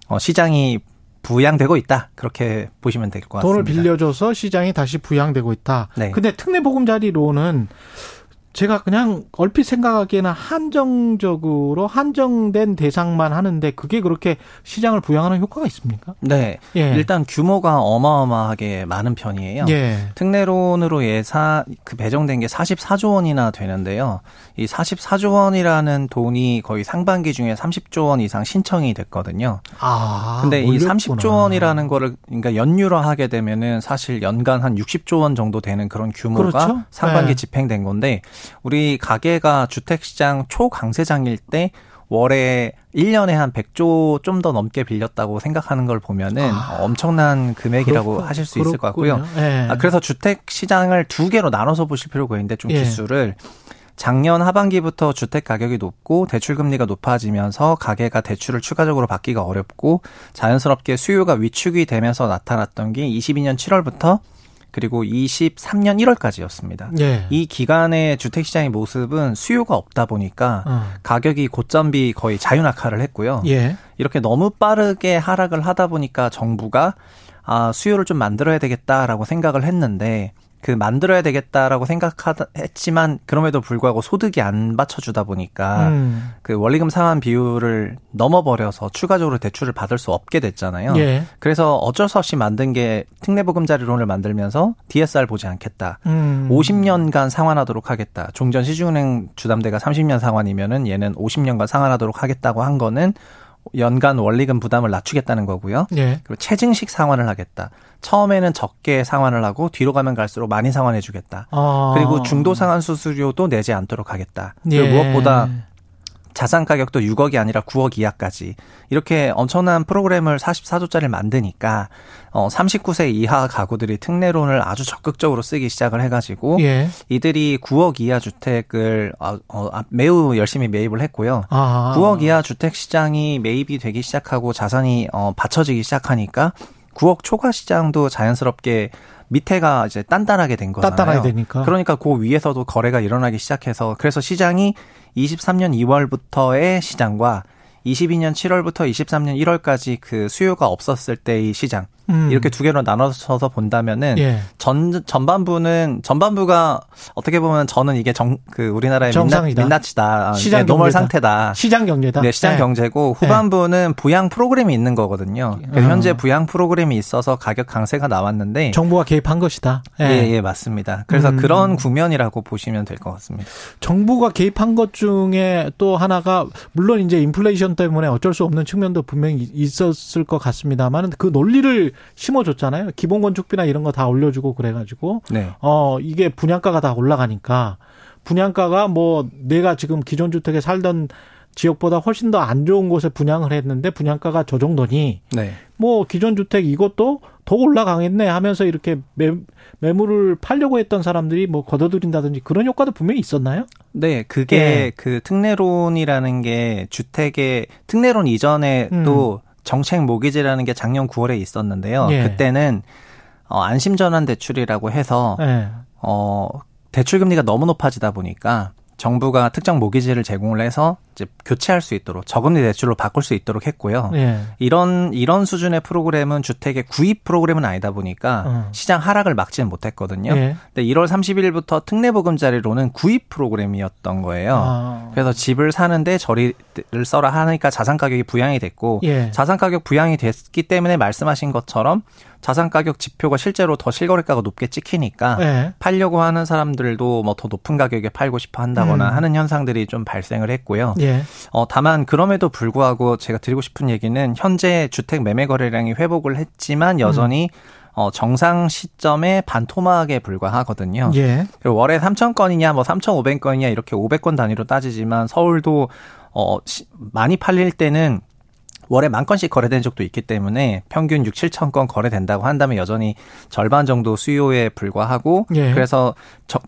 어 시장이 부양되고 있다. 그렇게 보시면 될 것 같습니다. 돈을 빌려줘서 시장이 다시 부양되고 있다. 네. 근데 특례 보금자리로는 제가 그냥 얼핏 생각하기에는 한정적으로 한정된 대상만 하는데 그게 그렇게 시장을 부양하는 효과가 있습니까? 네. 예. 일단 규모가 어마어마하게 많은 편이에요. 예. 특례론으로 예산 그 배정된 게 44조 원이나 되는데요. 이 44조 원이라는 돈이 거의 상반기 중에 30조 원 이상 신청이 됐거든요. 아. 근데 몰렸구나. 이 30조 원이라는 거를 그러니까 연유로 하게 되면은 사실 연간 한 60조 원 정도 되는 그런 규모가 그렇죠? 상반기 네. 집행된 건데 우리 가게가 주택 시장 초강세장일 때 월에 1년에 한 100조 좀 더 넘게 빌렸다고 생각하는 걸 보면은 아, 엄청난 금액이라고 그렇구, 하실 수 있을 것 같고요. 예. 아, 그래서 주택 시장을 두 개로 나눠서 보실 필요가 있는데 좀 예. 기술을 작년 하반기부터 주택 가격이 높고 대출 금리가 높아지면서 가게가 대출을 추가적으로 받기가 어렵고 자연스럽게 수요가 위축이 되면서 나타났던 게 22년 7월부터 그리고 23년 1월까지였습니다. 예. 이 기간의 주택 시장의 모습은 수요가 없다 보니까 어. 가격이 고점비 거의 자유낙하를 했고요. 예. 이렇게 너무 빠르게 하락을 하다 보니까 정부가 아, 수요를 좀 만들어야 되겠다라고 생각을 했는데 그 만들어야 되겠다라고 생각했지만 그럼에도 불구하고 소득이 안 받쳐주다 보니까 음. 그 원리금 상환 비율을 넘어버려서 추가적으로 대출을 받을 수 없게 됐잖아요. 예. 그래서 어쩔 수 없이 만든 게 특례보금자리론을 만들면서 DSR 보지 않겠다. 음. 50년간 상환하도록 하겠다. 종전 시중은행 주담대가 30년 상환이면은 얘는 50년간 상환하도록 하겠다고 한 거는 연간 원리금 부담을 낮추겠다는 거고요. 예. 그리고 체증식 상환을 하겠다. 처음에는 적게 상환을 하고 뒤로 가면 갈수록 많이 상환해 주겠다. 아. 그리고 중도 상환 수수료도 내지 않도록 하겠다. 그리고 예. 무엇보다 자산 가격도 6억이 아니라 9억 이하까지 이렇게 엄청난 프로그램을 44조짜리를 만드니까 어 39세 이하 가구들이 특례론을 아주 적극적으로 쓰기 시작을 해가지고 예. 이들이 9억 이하 주택을 어, 어, 아, 매우 열심히 매입을 했고요. 아. 9억 이하 주택 시장이 매입이 되기 시작하고 자산이 어, 받쳐지기 시작하니까 9억 초과 시장도 자연스럽게 밑에가 이제 단단하게 된 거잖아요. 단단하게 되니까. 그러니까 그 위에서도 거래가 일어나기 시작해서 그래서 시장이 23년 2월부터의 시장과 22년 7월부터 23년 1월까지 그 수요가 없었을 때의 시장 음. 이렇게 두 개로 나눠서 본다면은 예. 전 전반부는 전반부가 어떻게 보면 저는 이게 정 그 우리나라의 정상이다. 민낯, 이다 시장 normal 상태다. 시장 경제다. 네, 시장 네. 경제고 후반부는 네. 부양 프로그램이 있는 거거든요. 음. 현재 부양 프로그램이 있어서 가격 강세가 나왔는데 정부가 개입한 것이다. 예, 예, 예 맞습니다. 그래서 음. 그런 국면이라고 보시면 될 것 같습니다. 정부가 개입한 것 중에 또 하나가 물론 이제 인플레이션 때문에 어쩔 수 없는 측면도 분명히 있었을 것 같습니다만 그 논리를 심어줬잖아요. 기본 건축비나 이런 거 다 올려주고 그래가지고 네. 어 이게 분양가가 다 올라가니까 분양가가 뭐 내가 지금 기존 주택에 살던 지역보다 훨씬 더 안 좋은 곳에 분양을 했는데 분양가가 저 정도니 네. 뭐 기존 주택 이것도 더 올라가겠네 하면서 이렇게 매, 매물을 팔려고 했던 사람들이 뭐 걷어들인다든지 그런 효과도 분명히 있었나요? 네, 그게 네. 그 특례론이라는 게 주택의 특례론 이전에도 음. 정책 모기지라는 게 작년 9월에 있었는데요. 예. 그때는 어, 안심전환 대출이라고 해서 예. 어, 대출 금리가 너무 높아지다 보니까 정부가 특정 모기지를 제공을 해서 이제 교체할 수 있도록 저금리 대출로 바꿀 수 있도록 했고요. 예. 이런 이런 수준의 프로그램은 주택의 구입 프로그램은 아니다 보니까 어. 시장 하락을 막지는 못했거든요. 예. 근데 1월 30일부터 특례 보금자리로는 구입 프로그램이었던 거예요. 아. 그래서 집을 사는데 저리를 써라 하니까 자산 가격이 부양이 됐고 예. 자산 가격 부양이 됐기 때문에 말씀하신 것처럼 자산 가격 지표가 실제로 더 실거래가가 높게 찍히니까 네. 팔려고 하는 사람들도 뭐 더 높은 가격에 팔고 싶어 한다거나 음. 하는 현상들이 좀 발생을 했고요. 예. 어, 다만 그럼에도 불구하고 제가 드리고 싶은 얘기는 현재 주택 매매 거래량이 회복을 했지만 여전히 음. 어, 정상 시점에 반토막에 불과하거든요. 예. 그리고 월에 3천 건이냐 뭐 3,500건이냐 이렇게 500건 단위로 따지지만 서울도 어 많이 팔릴 때는 월에 만 건씩 거래된 적도 있기 때문에 평균 6, 7천 건 거래된다고 한다면 여전히 절반 정도 수요에 불과하고 예. 그래서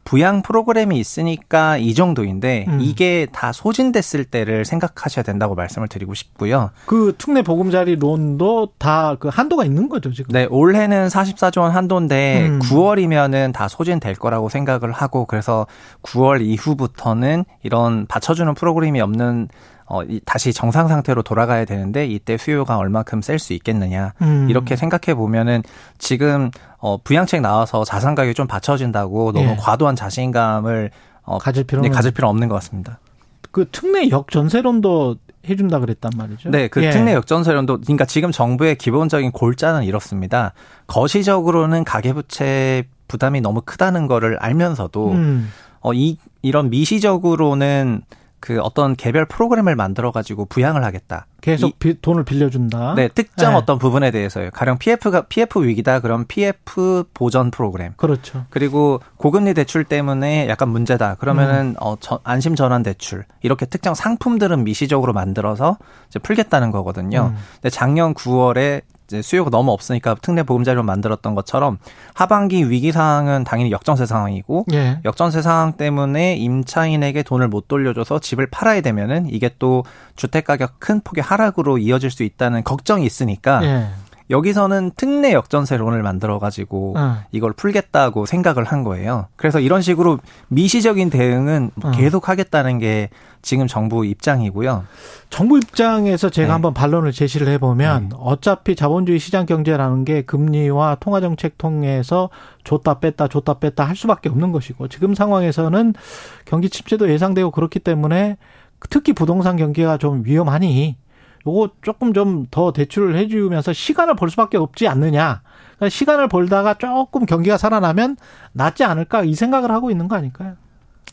부양 프로그램이 있으니까 이 정도인데 음. 이게 다 소진됐을 때를 생각하셔야 된다고 말씀을 드리고 싶고요. 그 특례 보금자리 론도 다 그 한도가 있는 거죠, 지금. 네, 올해는 44조 원 한도인데 음. 9월이면은 다 소진될 거라고 생각을 하고 그래서 9월 이후부터는 이런 받쳐주는 프로그램이 없는 어, 이, 다시 정상 상태로 돌아가야 되는데 이때 수요가 얼마큼 셀 수 있겠느냐 음. 이렇게 생각해 보면은 지금 어, 부양책 나와서 자산 가격이 좀 받쳐진다고 너무 예. 과도한 자신감을 어, 가질 필요 네, 가질 필요 없는 것 같습니다. 그 특례 역전세론도 해준다 그랬단 말이죠. 네, 그 예. 특례 역전세론도 그러니까 지금 정부의 기본적인 골자는 이렇습니다. 거시적으로는 가계부채 부담이 너무 크다는 거를 알면서도 음. 어, 이 이런 미시적으로는 그 어떤 개별 프로그램을 만들어 가지고 부양을 하겠다. 계속 비, 돈을 빌려준다. 네, 특정 네. 어떤 부분에 대해서요. 가령 PF가 PF 위기다. 그럼 PF 보전 프로그램. 그렇죠. 그리고 고금리 대출 때문에 약간 문제다. 그러면은 음. 어 저, 안심 전환 대출 이렇게 특정 상품들은 미시적으로 만들어서 이제 풀겠다는 거거든요. 음. 근데 작년 9월에 이제 수요가 너무 없으니까 특례 보금자리로 만들었던 것처럼 하반기 위기 상황은 당연히 역전세 상황이고 예. 역전세 상황 때문에 임차인에게 돈을 못 돌려줘서 집을 팔아야 되면은 이게 또 주택 가격 큰 폭의 하락으로 이어질 수 있다는 걱정이 있으니까 예. 여기서는 특례 역전세론을 만들어 가지고 어. 이걸 풀겠다고 생각을 한 거예요. 그래서 이런 식으로 미시적인 대응은 어. 계속 하겠다는 게 지금 정부 입장이고요. 정부 입장에서 제가 네. 한번 반론을 제시를 해보면 네. 어차피 자본주의 시장 경제라는 게 금리와 통화 정책 통해서 줬다 뺐다 줬다 뺐다 할 수밖에 없는 것이고 지금 상황에서는 경기 침체도 예상되고 그렇기 때문에 특히 부동산 경기가 좀 위험하니 요거 조금 좀 더 대출을 해주면서 시간을 벌 수밖에 없지 않느냐. 그러니까 시간을 벌다가 조금 경기가 살아나면 낫지 않을까 이 생각을 하고 있는 거 아닐까요?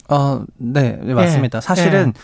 어, 네, 네 맞습니다. 예. 사실은 예.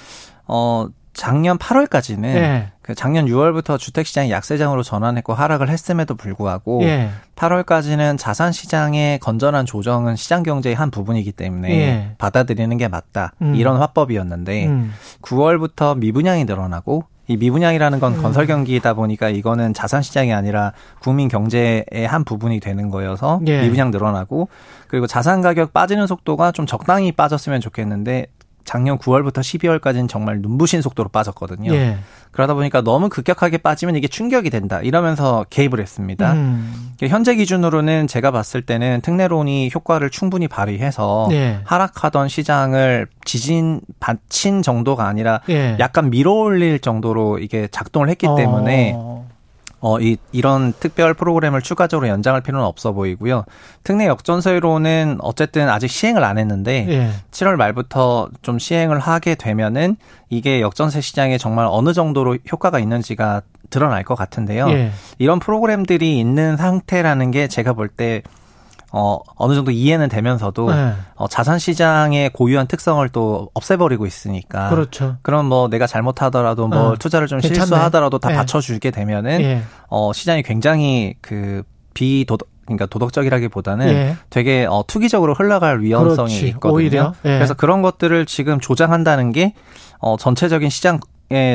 어 작년 8월까지는 예. 그 작년 6월부터 주택 시장이 약세장으로 전환했고 하락을 했음에도 불구하고 예. 8월까지는 자산 시장의 건전한 조정은 시장 경제의 한 부분이기 때문에 예. 받아들이는 게 맞다. 음. 이런 화법이었는데 음. 9월부터 미분양이 늘어나고 이 미분양이라는 건 음. 건설 경기이다 보니까 이거는 자산 시장이 아니라 국민 경제의 한 부분이 되는 거여서 예. 미분양 늘어나고 그리고 자산 가격 빠지는 속도가 좀 적당히 빠졌으면 좋겠는데 작년 9월부터 12월까지는 정말 눈부신 속도로 빠졌거든요. 예. 그러다 보니까 너무 급격하게 빠지면 이게 충격이 된다. 이러면서 개입을 했습니다. 음. 현재 기준으로는 제가 봤을 때는 특례론이 효과를 충분히 발휘해서 예. 하락하던 시장을 지진 받친 정도가 아니라 예. 약간 밀어올릴 정도로 이게 작동을 했기 때문에 어. 어, 이, 이런 특별 프로그램을 추가적으로 연장할 필요는 없어 보이고요. 특례 역전세로는 어쨌든 아직 시행을 안 했는데 예. 7월 말부터 좀 시행을 하게 되면은 이게 역전세 시장에 정말 어느 정도로 효과가 있는지가 드러날 것 같은데요. 예. 이런 프로그램들이 있는 상태라는 게 제가 볼때 어, 어느 정도 이해는 되면서도 네. 어, 자산 시장의 고유한 특성을 또 없애버리고 있으니까. 그렇죠. 그럼 뭐 내가 잘못하더라도 뭐 어, 투자를 좀 괜찮네. 실수하더라도 다 네. 받쳐주게 되면은 예. 어, 시장이 굉장히 그 비도덕 그러니까 도덕적이라기보다는 예. 되게 어, 투기적으로 흘러갈 위험성이 그렇지. 있거든요. 오히려. 예. 그래서 그런 것들을 지금 조장한다는 게 어, 전체적인 시장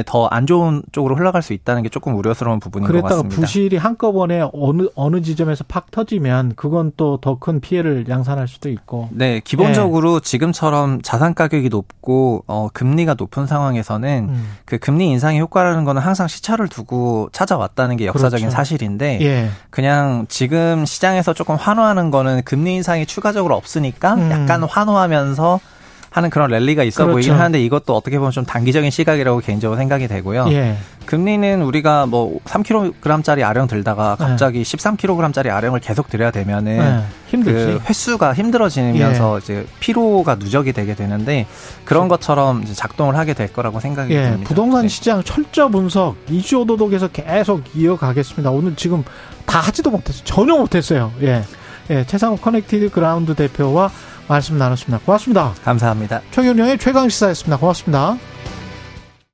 더 안 좋은 쪽으로 흘러갈 수 있다는 게 조금 우려스러운 부분인 것 같습니다. 부실이 한꺼번에 어느 어느 지점에서 팍 터지면 그건 또 더 큰 피해를 양산할 수도 있고. 네, 기본적으로 네. 지금처럼 자산 가격이 높고 어, 금리가 높은 상황에서는 음. 그 금리 인상의 효과라는 거는 항상 시차를 두고 찾아왔다는 게 역사적인 그렇죠. 사실인데 예. 그냥 지금 시장에서 조금 환호하는 거는 금리 인상이 추가적으로 없으니까 음. 약간 환호하면서 하는 그런 랠리가 있어 그렇죠. 보이긴 하는데 이것도 어떻게 보면 좀 단기적인 시각이라고 개인적으로 생각이 되고요. 예. 금리는 우리가 뭐 3kg짜리 아령 들다가 갑자기 네. 13kg짜리 아령을 계속 들여야 되면은 네. 힘들지. 그 횟수가 힘들어지면서 예. 이제 피로가 누적이 되게 되는데 그런 것처럼 이제 작동을 하게 될 거라고 생각이 예. 듭니다. 부동산 네. 시장 철저 분석 이슈 오도독에서 계속 이어가겠습니다. 오늘 지금 다 하지도 못했어요. 전혀 못했어요. 예. 예. 최상욱 커넥티드 그라운드 대표와 말씀 나눴습니다. 고맙습니다. 감사합니다. 최경영의 최강 시사였습니다. 고맙습니다.